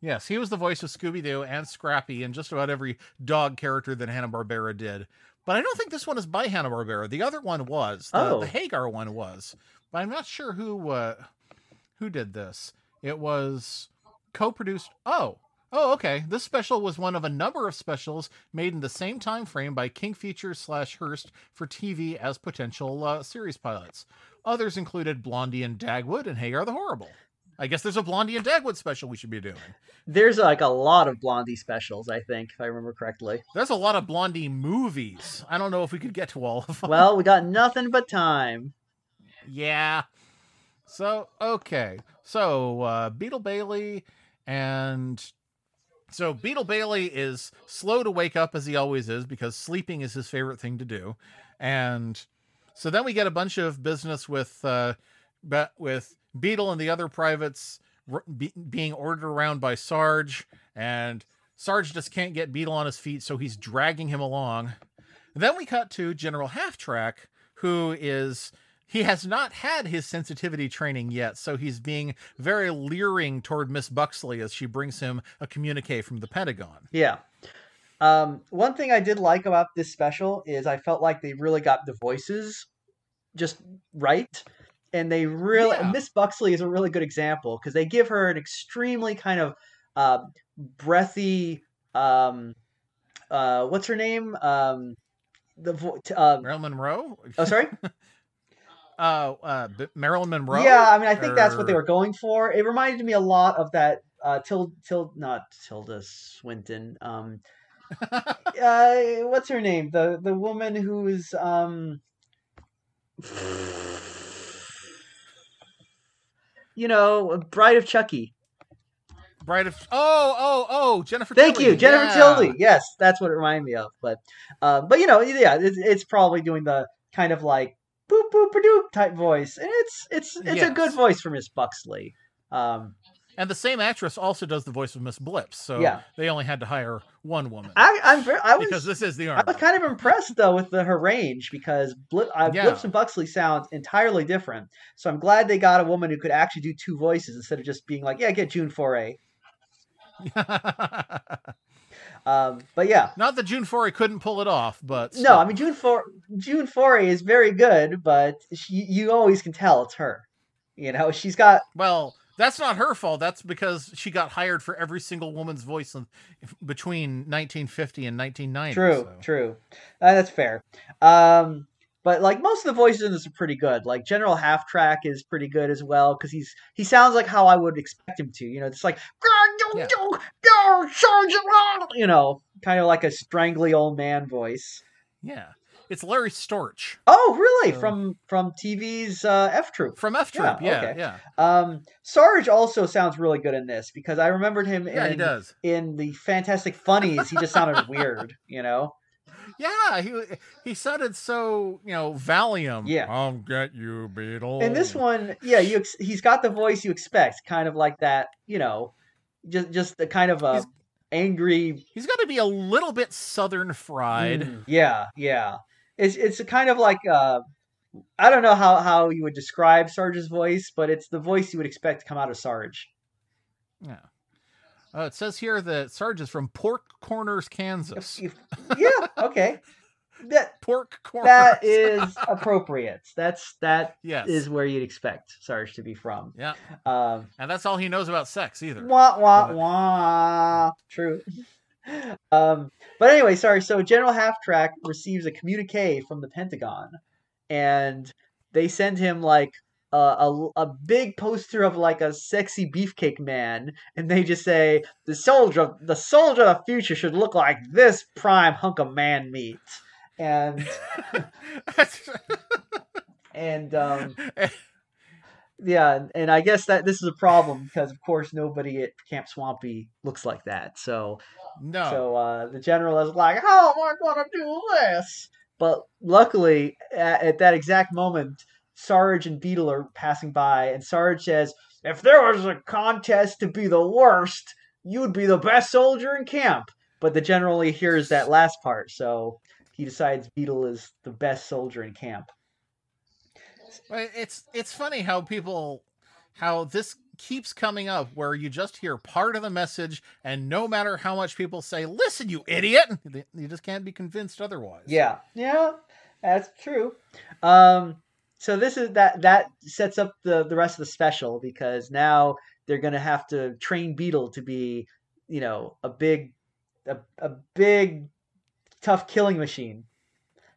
Yes, he was the voice of Scooby Doo and Scrappy and just about every dog character that Hanna Barbera did. But I don't think this one is by Hanna Barbera. The other one was. The, Oh. the Hagar one was, but I'm not sure who uh, who did this. It was co-produced. Oh, oh, okay. This special was one of a number of specials made in the same time frame by King Features slash Hearst for TV as potential uh, series pilots. Others included Blondie and Dagwood and Hagar the Horrible. I guess there's a Blondie and Dagwood special we should be doing. There's like a lot of Blondie specials, I think, if I remember correctly. There's a lot of Blondie movies. I don't know if we could get to all of them. Well, we got nothing but time. Yeah. So okay. So uh, Beetle Bailey and so Beetle Bailey is slow to wake up as he always is because sleeping is his favorite thing to do, and so then we get a bunch of business with uh, be- with Beetle and the other privates be- being ordered around by Sarge and. Sarge just can't get Beetle on his feet, so he's dragging him along. Then we cut to General Halftrack, who is he has not had his sensitivity training yet, so he's being very leering toward Miss Buxley as she brings him a communique from the Pentagon. Yeah. Um, one thing I did like about this special is I felt like they really got the voices just right. And they really, Yeah. Miss Buxley is a really good example because they give her an extremely kind of uh, breathy, um, uh, what's her name? Um, the vo- t- uh, Marilyn Monroe? oh, sorry. Uh, uh, B- Marilyn Monroe? Yeah, I mean, I think that's what they were going for. It reminded me a lot of that uh, Til Til not Tilda Swinton. Um, uh, what's her name? The the woman who is um, you know, Bride of Chucky. Bride of oh oh oh Jennifer. Thank Tilly, you, Jennifer yeah. Tilly. Yes, that's what it reminded me of. But uh, but you know, yeah, it's, it's probably doing the kind of like boop boop doop type voice, and it's it's it's a good voice for Miss Buxley. Um, And the same actress also does the voice of Miss Blips, so Yeah. they only had to hire one woman I I'm very, I was because this is the army. I was kind of impressed though with the, her range because Blip, uh, Yeah. Blips and Buxley sound entirely different. So I'm glad they got a woman who could actually do two voices instead of just being like, yeah, get June Foray. Um, but yeah, Not that June Foray couldn't pull it off, but no, I mean June For June Foray is very good, but she, you always can tell it's her. You know, she's got well, that's not her fault. That's because she got hired for every single woman's voice in, between 1950 and 1990. True, so. true. Uh, that's fair. Um, but like most of the voices in this are pretty good. Like General Half Track is pretty good as well because he's he sounds like how I would expect him to. You know, it's like Yeah. you know, kind of like a strangly old man voice. Yeah, it's Larry Storch Oh, really? So- From from TV's uh, F Troop. from F Troop. Yeah, Yeah, okay. yeah, Um, Sarge also sounds really good in this because I remembered him yeah. in he does. in the Fantastic Funnies. He just sounded weird, you know. Yeah, he he sounded so you know Valium. Yeah. I'll get you, Beetle. In this one, yeah, you ex- he's got the voice you expect, kind of like that, you know, just just the kind of a He's- angry. he's got to be a little bit Southern fried. Mm, yeah, yeah. It's it's a kind of like uh, I don't know how how you would describe Sarge's voice, but it's the voice you would expect to come out of Sarge. Yeah. Uh, it says here that Sarge is from Pork Corners, Kansas. Yeah, okay. That Pork Corners. that is appropriate. That's that yes. is where you'd expect Sarge to be from. Yeah, Um, and that's all he knows about sex either. Wah wah wah. True. Um, but anyway, sorry. So General Half Track receives a communique from the Pentagon, and they send him like a, a a big poster of like a sexy beefcake man, and they just say the soldier, the soldier of the future should look like this prime hunk of man meat, and and um, yeah, and- I guess that this is a problem because of course nobody at Camp Swampy looks like that. So no. so uh, the general is like, "How am I going to do this?" But luckily, at, at that exact moment, Sarge and Beetle are passing by, and Sarge says, "If there was a contest to be the worst, you'd be the best soldier in camp." But the general only hears that last part, so he decides Beetle is the best soldier in camp. It's it's funny how people how this keeps coming up where you just hear part of the message and no matter how much people say listen you idiot you just can't be convinced otherwise Yeah, yeah, that's true. Um, so this is that that sets up the the rest of the special because now they're gonna have to train Beetle to be, you know, a big, a, a big, tough killing machine.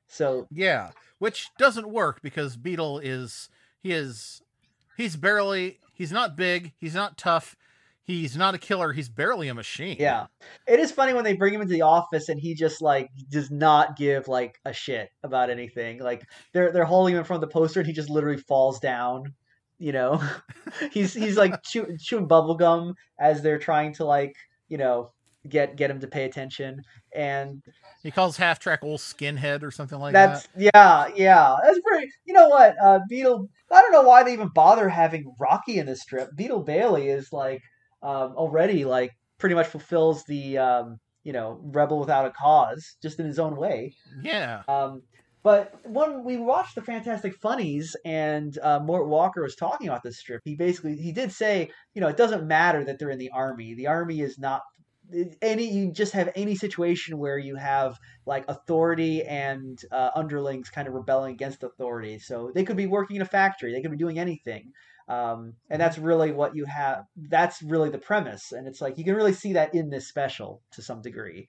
So yeah which doesn't work because beetle is he is he's barely he's not big he's not tough he's not a killer he's barely a machine yeah, it is funny when they bring him into the office and he just like does not give like a shit about anything. Like they're they're holding him in front of the poster and he just literally falls down. You know, he's he's like chew, chewing bubble gum as they're trying to like you know get get him to pay attention and he calls half track old skinhead or something like that's that yeah yeah that's pretty you know what uh beetle i don't know why they even bother having rocky in this strip beetle bailey is like um already like pretty much fulfills the um, you know rebel without a cause, just in his own way. Yeah. Um, but when we watched the Fantastic Funnies and uh, Mort Walker was talking about this strip, he basically he did say, you know, it doesn't matter that they're in the army. The army is not any. You just have any situation where you have like authority and uh, underlings kind of rebelling against authority. So they could be working in a factory. They could be doing anything. Um, and that's really what you have. That's really the premise, and it's like you can really see that in this special to some degree.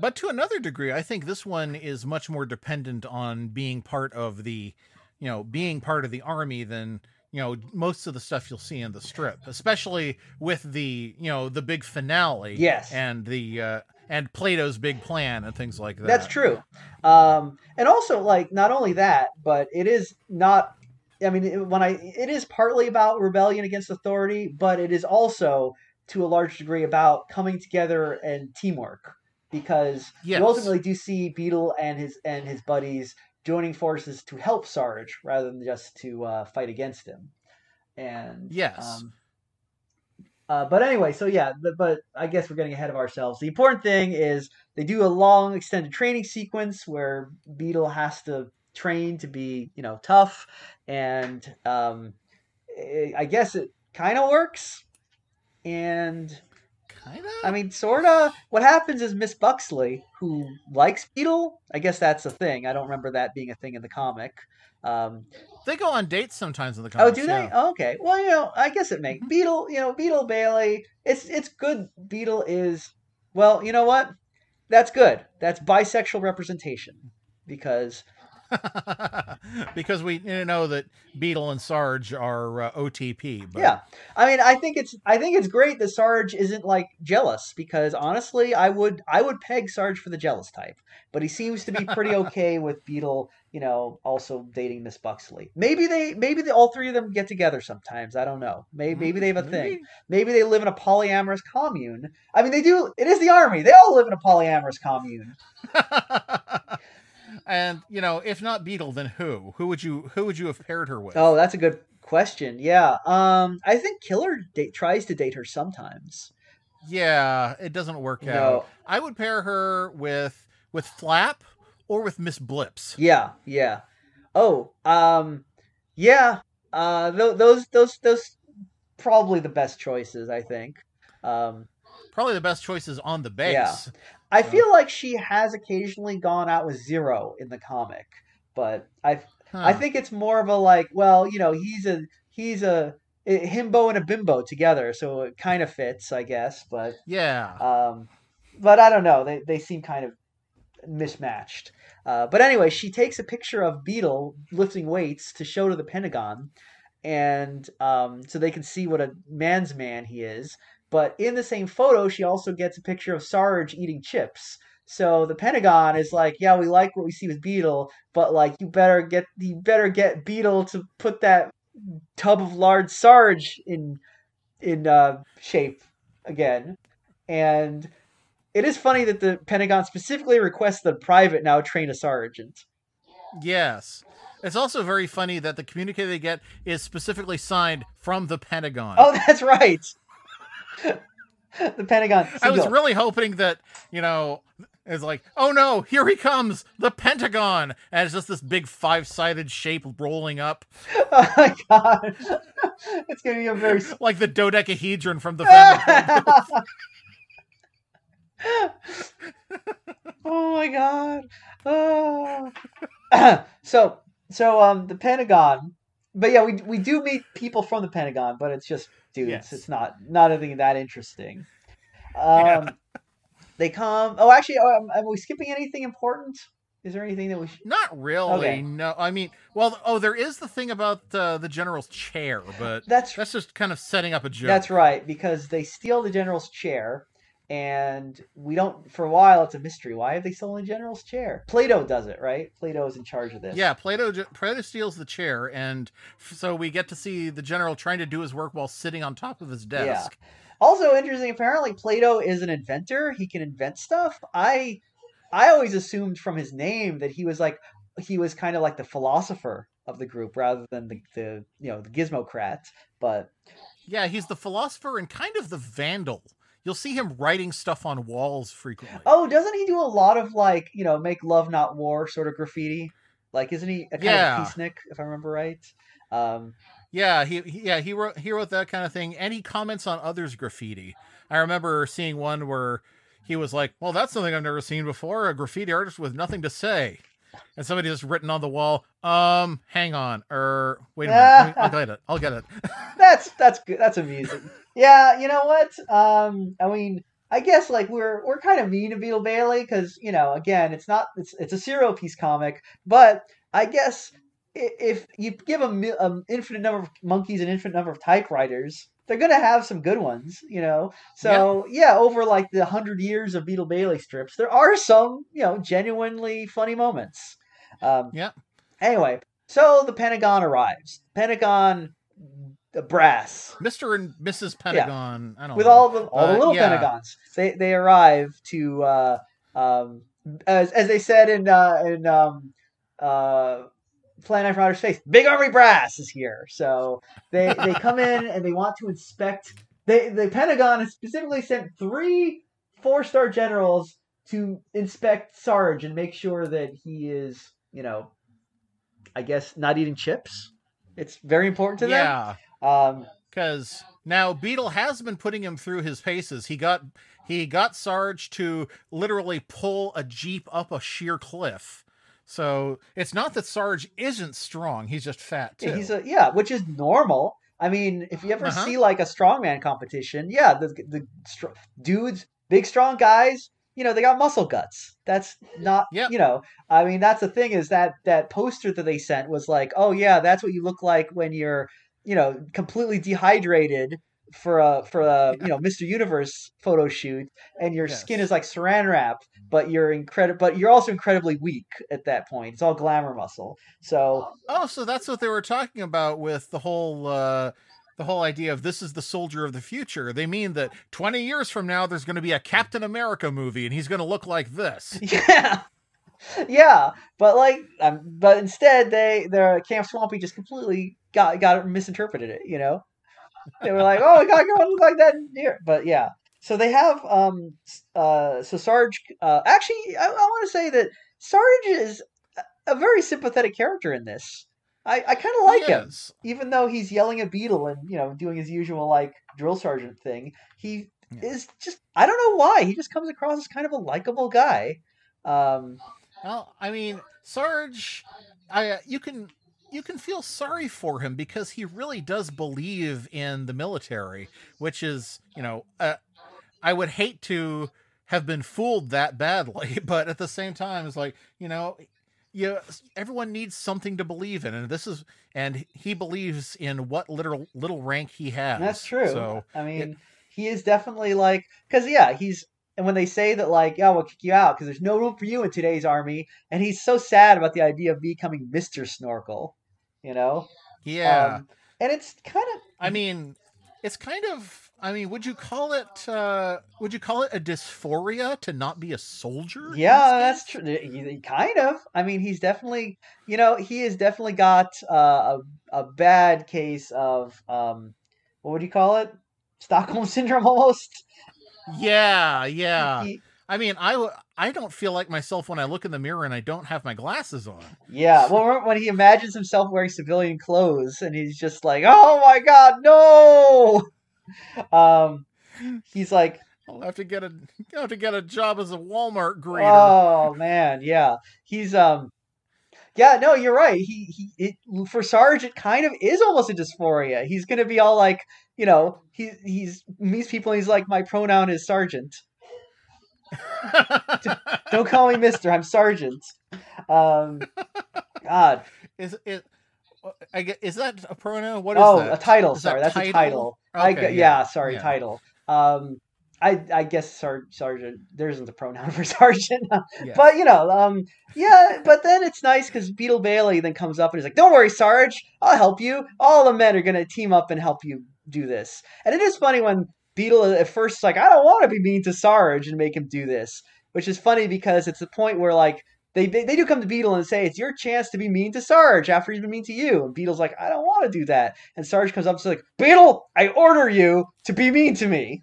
But to another degree, I think this one is much more dependent on being part of the, you know, being part of the army than you know most of the stuff you'll see in the strip, especially with the you know the big finale. Yes. And the uh, and Plato's big plan and things like that. That's true. Um, and also, like, not only that, but it is not. I mean, when I it is partly about rebellion against authority, but it is also to a large degree about coming together and teamwork because Yes. you ultimately do see Beetle and his and his buddies joining forces to help Sarge rather than just to uh, fight against him. And Yes. um, uh, but anyway, so yeah, but, but I guess we're getting ahead of ourselves. The important thing is they do a long extended training sequence where Beetle has to train to be, you know, tough, and um, I I guess it kind of works. And kind of. I mean, sorta. What happens is Miss Buxley, who likes Beetle, I guess that's a thing. I don't remember that being a thing in the comic. Um, they go on dates sometimes in the comic. Oh, do they? yeah. Oh, okay. Well, you know, I guess it makes Beetle. You know, Beetle Bailey. It's it's good. Beetle is well. You know what? That's good. That's bisexual representation because because we know that Beetle and Sarge are uh, OTP. But yeah. I mean, I think it's I think it's great that Sarge isn't like jealous because honestly, I would I would peg Sarge for the jealous type, but he seems to be pretty okay with Beetle. You know, also dating Miss Buxley. Maybe they maybe they, all three of them get together sometimes. I don't know. Maybe maybe they have a thing. Maybe. Maybe they live in a polyamorous commune. I mean, they do. It is the army. They all live in a polyamorous commune. and you know, if not Beetle, then who? Who would you who would you have paired her with? Oh, that's a good question. Yeah. Um, I think Killer date, tries to date her sometimes. Yeah, it doesn't work No. out. I would pair her with with Flap or with Miss Blips. Yeah. Yeah. Oh. Um. Yeah. Uh. Th- those. Those. Those. Probably the best choices. I think. Um. Probably the best choices on the base. Yeah. I feel like she has occasionally gone out with Zero in the comic, but I I think it's more of a like, well, you know, he's a he's a, a himbo and a bimbo together, so it kind of fits, I guess. But Yeah. um, but I don't know. They they seem kind of mismatched. Uh, but anyway, she takes a picture of Beetle lifting weights to show to the Pentagon, and um, so they can see what a man's man he is. But in the same photo, she also gets a picture of Sarge eating chips. So the Pentagon is like, yeah, we like what we see with Beetle, but like you better get you better get Beetle to put that tub of lard Sarge in in uh, shape again. And it is funny that the Pentagon specifically requests that a private now train a sergeant. Yes. It's also very funny that the communique they get is specifically signed from the Pentagon. Oh, that's right. the Pentagon. I was really hoping that, you know, it's like, oh no, here he comes, the Pentagon. And it's just this big five sided shape rolling up, Oh my god. it's gonna be a very like the dodecahedron from the Pentagon. oh my god. Oh. so so um the Pentagon but yeah, we we do meet people from the Pentagon, but it's just dudes. Yes. It's not not anything that interesting. Um Yeah. they come Oh actually um, are we skipping anything important? Is there anything that we should Not really. Okay. No, I mean, well, oh, there is the thing about uh, the general's chair, but That's that's just kind of setting up a joke. That's right, because they steal the general's chair, and we don't. For a while, it's a mystery. Why have they stolen the general's chair? Plato does it, right? Plato is in charge of this. Yeah, Plato Plato steals the chair, and so we get to see the general trying to do his work while sitting on top of his desk. yeah. Also interesting. Apparently, Plato is an inventor. He can invent stuff. I, I always assumed from his name that he was like he was kind of like the philosopher of the group rather than the, the you know the gizmocrat. But Yeah, he's the philosopher and kind of the vandal. You'll see him writing stuff on walls frequently. Oh, doesn't he do a lot of like you know make love not war sort of graffiti? Like, isn't he a kind Yeah. of peacenik if I remember right? Um, Yeah, he, he yeah he wrote he wrote that kind of thing, and he comments on others' graffiti. I remember seeing one where he was like, "Well, that's something I've never seen before: a graffiti artist with nothing to say." And somebody just written on the wall, "Um, hang on, or wait a minute, I'll get it, I'll get it." that's that's good. That's amusing. yeah, you know what? Um, I mean, I guess like we're we're kind of mean to Beetle Bailey because you know, again, it's not it's it's a serial piece comic, but I guess if you give them an infinite number of monkeys an infinite number of typewriters, they're gonna have some good ones, you know. So yeah, over like the hundred years of Beetle Bailey strips, there are some you know genuinely funny moments. Um, Yeah. Anyway, so the Pentagon arrives. Pentagon, the brass Mister and Mrs. Pentagon. I don't with know. all the all the Uh, little yeah. Pentagons. They they arrive to uh, um, as as they said in uh, in um, uh, Planet Knight Rider's face. Big Army Brass is here, so they they come in and they want to inspect. They the Pentagon has specifically sent three four star generals to inspect Sarge and make sure that he is you know, I guess not eating chips. It's very important to them. yeah, Um, because now Beetle has been putting him through his paces. He got he got Sarge to literally pull a jeep up a sheer cliff. So it's not that Sarge isn't strong; he's just fat too. He's a yeah, which is normal. I mean, if you ever Uh-huh. see like a strongman competition, yeah, the the str- dudes, big strong guys, you know, they got muscle guts. That's not, Yep. you know, I mean, that's the thing is that that poster that they sent was like, oh yeah, that's what you look like when you're, you know, completely dehydrated for a for a you know Mr. Universe photo shoot, and your Yes. skin is like Saran wrap, but you're incredible, but you're also incredibly weak at that point. It's all glamour muscle. So Oh, so that's what they were talking about with the whole uh the whole idea of this is the soldier of the future. They mean that 20 years from now there's going to be a Captain America movie and he's going to look like this. Yeah, yeah, but like, um, but instead they the Camp Swampy just completely got got it misinterpreted it. You know, they were like, oh, we gotta go and look like that here. But yeah, so they have um uh so Sarge uh actually I, I want to say that Sarge is a- very sympathetic character in this. I I kind of like him even though he's yelling at Beetle and you know doing his usual like drill sergeant thing, he Yeah. is just I don't know why he just comes across as kind of a likable guy. Um, Well, I mean, Sarge, I uh, you can you can feel sorry for him because he really does believe in the military, which is, you know, uh, I would hate to have been fooled that badly, but at the same time, it's like, you know, you everyone needs something to believe in, and this is, and he believes in what little little rank he has. that's true. So I mean, he is definitely like because yeah, he's and when they say that like yeah we'll kick you out because there's no room for you in today's army, and he's so sad about the idea of becoming Mister Snorkel, you know. yeah, Um, and it's kind of I mean, it's kind of. I mean, would you call it? uh Would you call it a dysphoria to not be a soldier? Yeah, that's true. Kind of. I mean, he's definitely, you know, he has definitely got uh, a a bad case of um, what would you call it? Stockholm syndrome, almost. Yeah, yeah. I mean, I I don't feel like myself when I look in the mirror and I don't have my glasses on. yeah. Well, when he imagines himself wearing civilian clothes, and he's just like, "Oh my God, no!" Um, he's like, I'll have to get a I'll have to get a job as a Walmart greeter. Oh man, yeah. He's um yeah, no, you're right. He he it, for Sarge it kind of is almost a dysphoria. He's going to be all like, you know, he he's meets people and he's like my pronoun is sergeant. Don't call me mister, I'm sergeant. Um god. is it? I get, is that a pronoun? What is it? Oh, that? a title, Is that sorry. That's a title. I Okay, g- yeah, yeah, sorry, yeah. title. Um I I guess sar- sergeant there isn't a pronoun for sergeant. Yeah. But you know, um, yeah. But then it's nice because Beetle Bailey then comes up and he's like, "Don't worry, Sarge, I'll help you. All the men are gonna team up and help you do this." And it is funny when Beetle at first is like, "I don't want to be mean to Sarge and make him do this," which is funny because it's the point where like they, they they do come to Beetle and say it's your chance to be mean to Sarge after he's been mean to you. And Beetle's like, I don't want to do that. And Sarge comes up and says like, Beetle, I order you to be mean to me.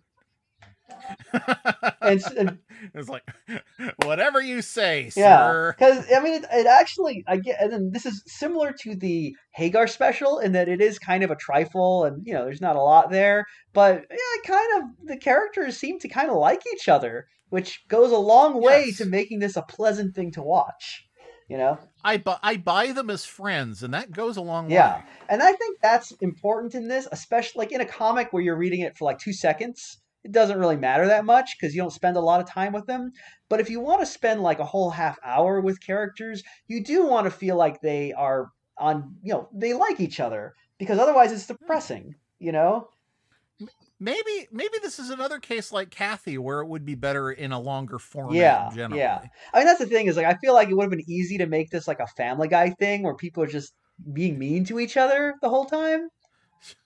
And, and it's like whatever you say, yeah, because I mean, it, it actually I get, and then this is similar to the Hagar special in that it is kind of a trifle, and you know, there's not a lot there, but yeah, kind of the characters seem to kind of like each other, which goes a long way Yes. to making this a pleasant thing to watch. You know. I bu- I buy them as friends, and that goes a long Yeah. way. Yeah and I think that's important in this, especially like in a comic where you're reading it for like two seconds. It doesn't really matter that much because you don't spend a lot of time with them. But if you want to spend like a whole half hour with characters, you do want to feel like they are on, you know, they like each other because otherwise it's hmm. depressing, you know? Maybe maybe this is another case like Kathy, where it would be better in a longer format. Yeah, generally. yeah. I mean, that's the thing is like I feel like it would have been easy to make this like a Family Guy thing where people are just being mean to each other the whole time.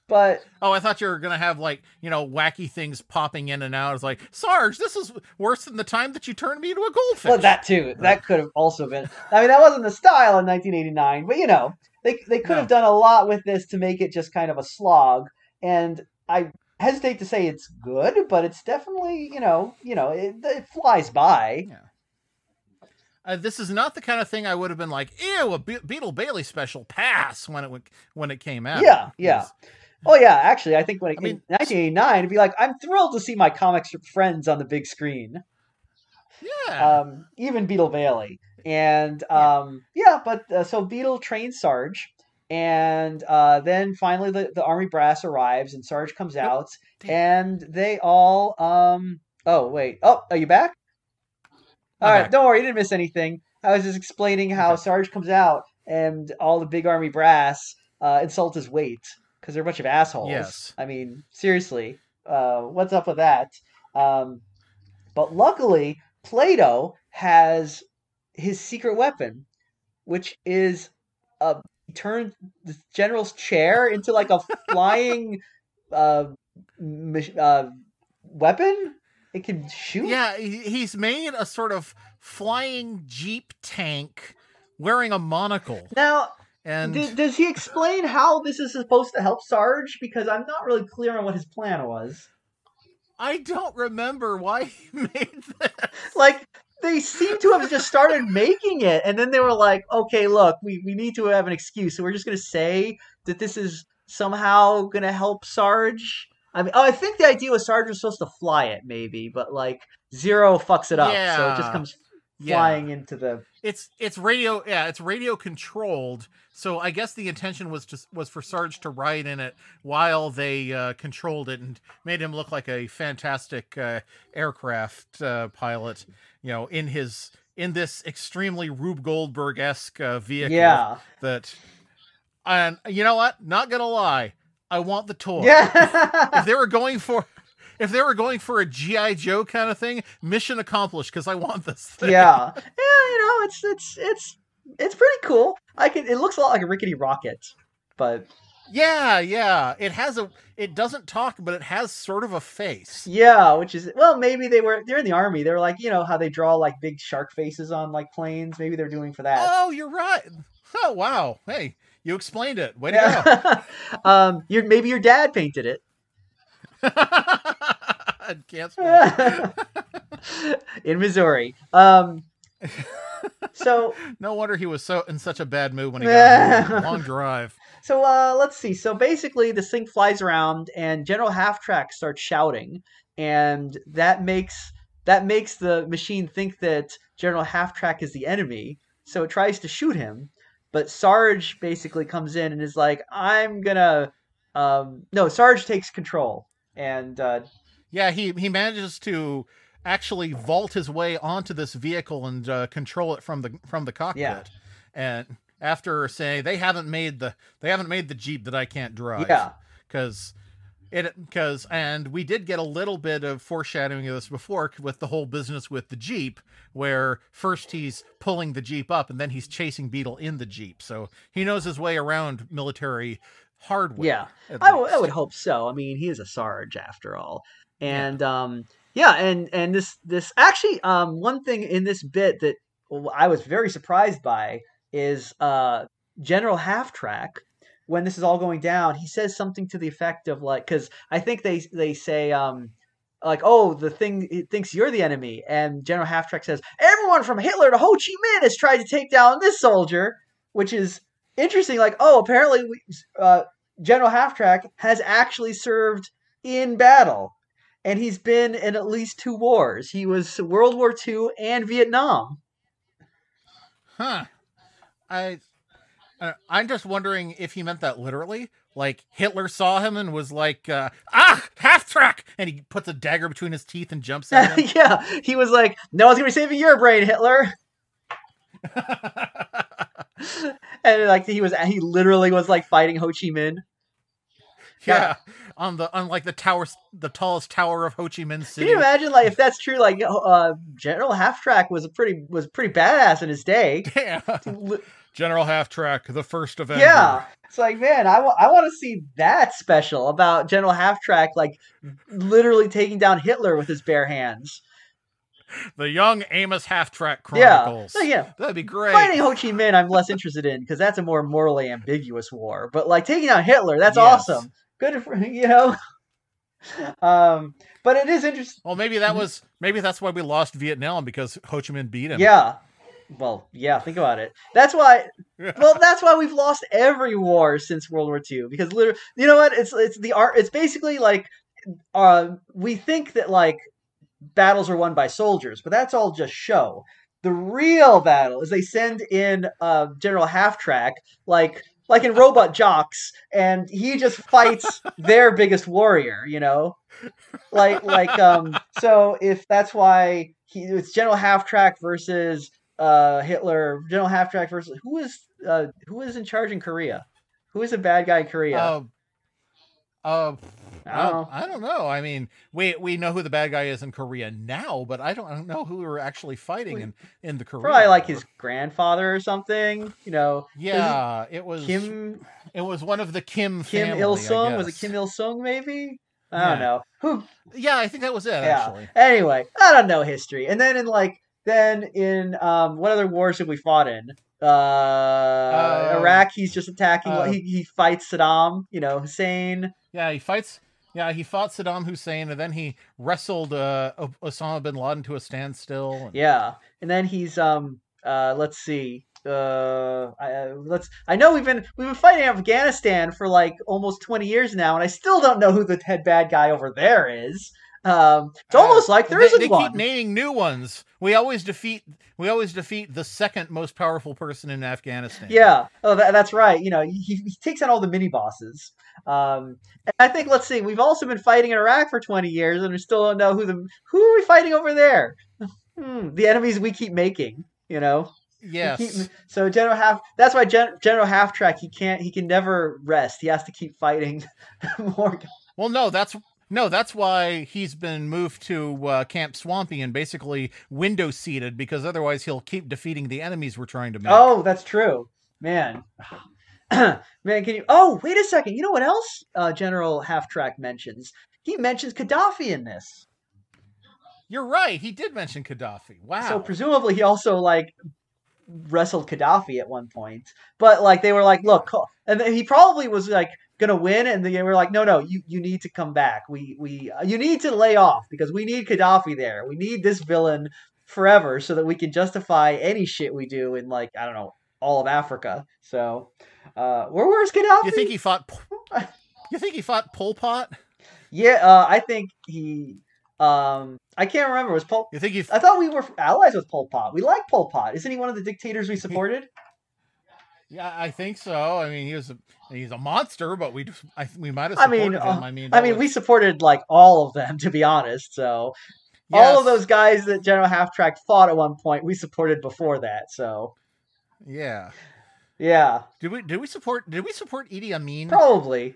But Oh, I thought you were gonna have like you know wacky things popping in and out. It's like Sarge, this is worse than the time that you turned me into a goldfish. Well, that too. That could have also been. I mean, that wasn't the style in 1989, but you know, they they could No. have done a lot with this to make it just kind of a slog. And I hesitate to say it's good, but it's definitely you know you know it, it flies by. Uh, this is not the kind of thing I would have been like, "Ew, a Be- Beetle Bailey special pass" when it went when it came out. Yeah, yeah. Oh yeah, actually, I think when it, I mean- in 1989, it'd be like I'm thrilled to see my comics friends on the big screen. Yeah. um, even Beetle Bailey. And um, yeah, but uh, so Beetle trains Sarge, and uh, then finally the, the army brass arrives, and Sarge comes out, Damn. and they all um. Oh wait. Oh, are you back? All right. Don't worry, you didn't miss anything. I was just explaining how Okay. Sarge comes out, and all the big army brass uh, insult his weight because they're a bunch of assholes. Yes. I mean, seriously, uh, what's up with that? Um, but luckily, Plato has his secret weapon, which is a he turned the general's chair into like a flying uh, uh, weapon. It can shoot. Yeah, he's made a sort of flying jeep tank wearing a monocle, Now, and d- does he explain how this is supposed to help Sarge? Because I'm not really clear on what his plan was. I don't remember why he made this. like they seem to have just started making it and then they were like okay look we, we need to have an excuse so we're just going to say that this is somehow going to help sarge i mean oh, i think the idea was sarge was supposed to fly it maybe but like zero fucks it up so it just Yeah. comes Yeah. flying into the It's it's radio yeah, it's radio controlled. So I guess the intention was to was for Sarge to ride in it while they uh, controlled it and made him look like a fantastic uh, aircraft uh, pilot, you know, in his in this extremely Rube Goldberg esque uh, vehicle. yeah That, and you know what? Not gonna lie, I want the toy. yeah if they were going for if they were going for a GI Joe kind of thing, mission accomplished because I want this thing. yeah yeah you know it's it's it's it's pretty cool i can it looks a lot like a rickety rocket but Yeah, yeah. It has a it doesn't talk, but it has sort of a face. Yeah, which is well, maybe they were they're in the army. They're like you know how they draw like big shark faces on like planes. Maybe they're doing for that. Oh, you're right. Oh wow. Hey, you explained it. Way to Yeah. um, your maybe your dad painted it. In Missouri. Um, so No wonder he was so in such a bad mood when he got home. long drive. so uh, let's see. So basically, this thing flies around, and General Halftrack starts shouting, and that makes that makes the machine think that General Halftrack is the enemy. So it tries to shoot him, but Sarge basically comes in and is like, "I'm gonna." Um, no, Sarge takes control, and uh, Yeah, he he manages to actually vault his way onto this vehicle and uh, control it from the from the cockpit. Yeah. And after saying they haven't made the they haven't made the jeep that I can't drive. yeah, because it because and we did get a little bit of foreshadowing of this before with the whole business with the jeep where first he's pulling the jeep up and then he's chasing beetle in the jeep so he knows his way around military hardware Yeah, I, w- I would hope so. I mean, he is a Sarge after all, and um, yeah, and and this this actually um one thing in this bit that I was very surprised by is uh, General Half Track. When this is all going down, he says something to the effect of like, because I think they they say um, like, oh, the thing thinks you're the enemy, and General Half Track says everyone from Hitler to Ho Chi Minh has tried to take down this soldier, which is interesting. Like, oh, apparently we, uh, General Half Track has actually served in battle, and he's been in at least two wars. He was World War II and Vietnam. Huh. I uh, I'm just wondering if he meant that literally. Like Hitler saw him and was like, uh, "Ah, half track!" and he puts a dagger between his teeth and jumps at him. yeah, he was like, "No one's gonna be saving your brain, Hitler." and like he was, he literally was like fighting Ho Chi Minh. yeah, on the on like the tower, the tallest tower of Ho Chi Minh City. Can you imagine, like, if that's true? Like, uh, General Half Track was a pretty was pretty badass in his day. Yeah. General Half Track, the first Avenger. Yeah, it's like, man, I want to see that special about General Half Track, like, literally taking down Hitler with his bare hands. the young Amos Half Track Yeah, Chronicles. so, yeah. That'd be great. Fighting Ho Chi Minh, I'm less interested in because that's a more morally ambiguous war. But like taking out Hitler, that's Yes. awesome. Good for you know. um, but it is interesting. Well, maybe that was maybe that's why we lost Vietnam because Ho Chi Minh beat him. Yeah. Well, yeah. Think about it. That's why. Well, that's why we've lost every war since World War II because literally, you know what? It's it's the art. It's basically like, uh, we think that like battles are won by soldiers, but that's all just show. The real battle is they send in uh, General Half Track, like like in Robot Jox, and he just fights their biggest warrior. You know, like like um. So if that's why he it's General Half Track versus uh Hitler, General Half Track versus who is uh who is in charge in Korea? Who is a bad guy in Korea? Uh, uh, I don't know. I don't know. I mean, we we know who the bad guy is in Korea now, but I don't, I don't know who we were actually fighting in in the Korea. Probably like his grandfather or something. You know, Yeah, it was Kim It was one of the Kim Kim family, Il Sung was it. Kim Il Sung maybe? I don't know. Who Yeah, I think that was it. Yeah. Actually, Anyway, I don't know history. And then in like then in um what other wars have we fought in? Uh, Um, Iraq. He's just attacking. uh, he he fights Saddam. You know Hussein. yeah, he fights. Yeah, he fought Saddam Hussein, and then he wrestled uh, Osama bin Laden to a standstill. and- Yeah, and then he's um uh let's see uh I, uh, let's I know we've been we've been fighting Afghanistan for like almost twenty years now, and I still don't know who the head bad guy over there is. Um, it's Uh, almost like there they, isn't they one. keep naming new ones. We always defeat. We always defeat the second most powerful person in Afghanistan. Yeah, oh, that, that's right. You know, he, he takes on all the mini bosses. Um, and I think let's see, we've also been fighting in Iraq for twenty years, and we still don't know who the who are we fighting over there. Hmm, the enemies we keep making. You know. Yes. keep- so General Half. That's why Gen, General Half Track. He can't. He can never rest. He has to keep fighting more. Well, no, that's no, that's why he's been moved to uh, Camp Swampy and basically window seated because otherwise he'll keep defeating the enemies we're trying to make. Oh, that's true, man. man, can you? Oh, wait a second. You know what else? Uh, General Half Track mentions. He mentions Gaddafi in this. You're right. He did mention Gaddafi. Wow. So presumably he also like wrestled Gaddafi at one point. But like they were like, look, and then he probably was like gonna win, and they were like, no, no, you you need to come back. We we uh, you need to lay off because we need Gaddafi there. We need this villain forever so that we can justify any shit we do in like I don't know all of Africa. So uh, where where's Gaddafi? you think he fought? You think he fought Pol Pot? yeah, uh, I think he. Um, I can't remember. Was Pol? You think he? I thought we were allies with Pol Pot. We like Pol Pot. Isn't he one of the dictators we supported? Yeah, I think so. I mean, he was a, he's a monster, but we just- I, we might have I mean, him. uh, I mean, I mean, was- we supported like all of them, to be honest. So all of those guys that General Half Track fought at one point, we supported before that. So Yeah. yeah, Did we? Did we support? Did we support Idi Amin? probably.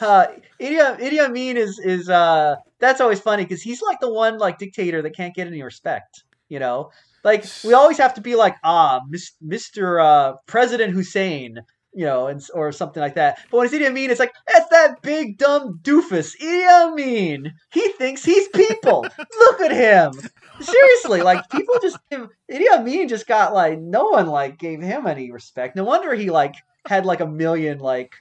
Uh, Idi, Idi Amin is is uh that's always funny because he's like the one like dictator that can't get any respect. You know, like we always have to be like ah, Mis- Mr. Uh, President Hussein. You know, and, or something like that. But when it's Idi Amin, it's like that's that big dumb doofus Idi Amin. He thinks he's people. Look at him. seriously, like people just Idi Amin just got like no one like gave him any respect. No wonder he like had like a million like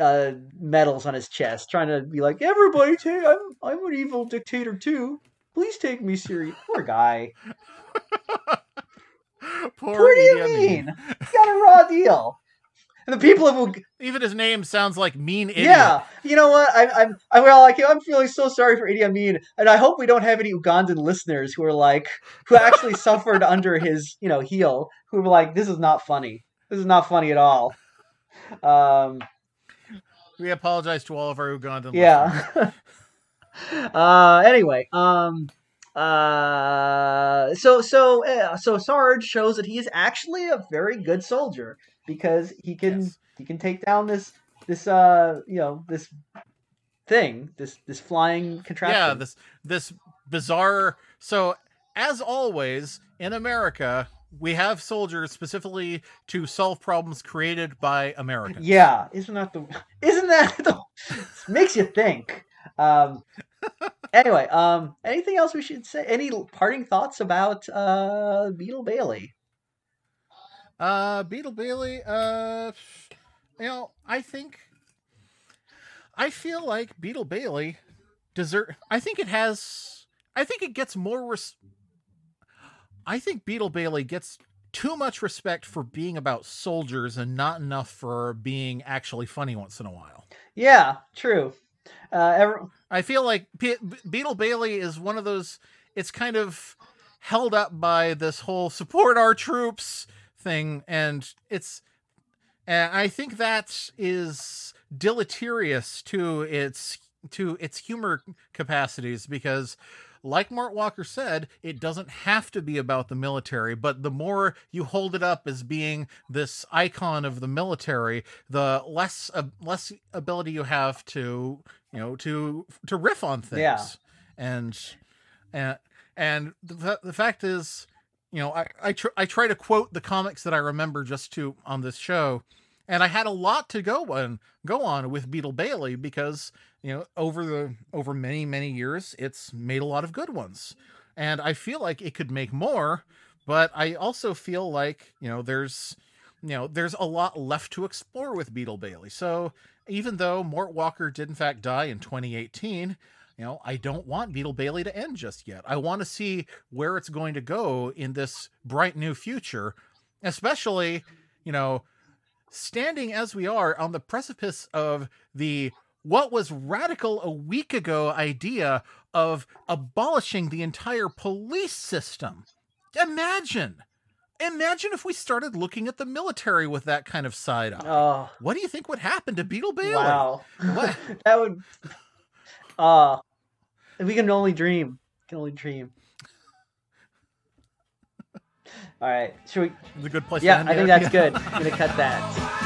uh medals on his chest, trying to be like everybody take I'm I'm an evil dictator too. Please take me serious. Poor guy. Poor What do you mean? He got a raw deal. And the people of Even his name sounds like mean idiot. yeah, you know what? I, I'm I well, like I'm feeling so sorry for Idi Amin, and I hope we don't have any Ugandan listeners who are like who actually suffered under his you know heel, who were like, this is not funny. This is not funny at all. Um, We apologize to all of our Ugandan listeners. yeah. uh, anyway, um, uh, so so uh, so Sarge shows that he is actually a very good soldier because he can Yes. he can take down this this uh you know this thing this this flying contraption. yeah this this bizarre so as always in america we have soldiers specifically to solve problems created by americans Yeah, isn't that the isn't that the makes you think. Um anyway, um anything else we should say? Any parting thoughts about uh Beetle Bailey? uh beetle bailey uh you know i think i feel like beetle bailey deserve i think it has i think it gets more res- i think beetle bailey gets too much respect for being about soldiers and not enough for being actually funny once in a while Yeah, true. Uh ever, I feel like P- Beetle Bailey is one of those. It's kind of held up by this whole support our troops thing, and it's. And I think that is deleterious to its to its humor capacities because, like Mort Walker said, it doesn't have to be about the military. But the more you hold it up as being this icon of the military, the less uh, less ability you have to you know to to riff on things Yeah. and and and the, the fact is you know i I, tr- I try to quote the comics that i remember just to on this show and i had a lot to go on go on with beetle bailey because you know over the over many many years it's made a lot of good ones. And i feel like it could make more but i also feel like you know there's you know there's a lot left to explore with beetle bailey. So even though mort walker did in fact die in 2018 you know i don't want beetle bailey to end just yet. I want to see where it's going to go in this bright new future especially you know standing as we are on the precipice of the what was radical a week ago idea of abolishing the entire police system imagine imagine if we started looking at the military with that kind of side eye oh what do you think would happen to beetle bailey wow. What? that would uh we can only dream. Can only dream. All right. Should we It's a good place to Yeah, I think that's good. I'm gonna cut that.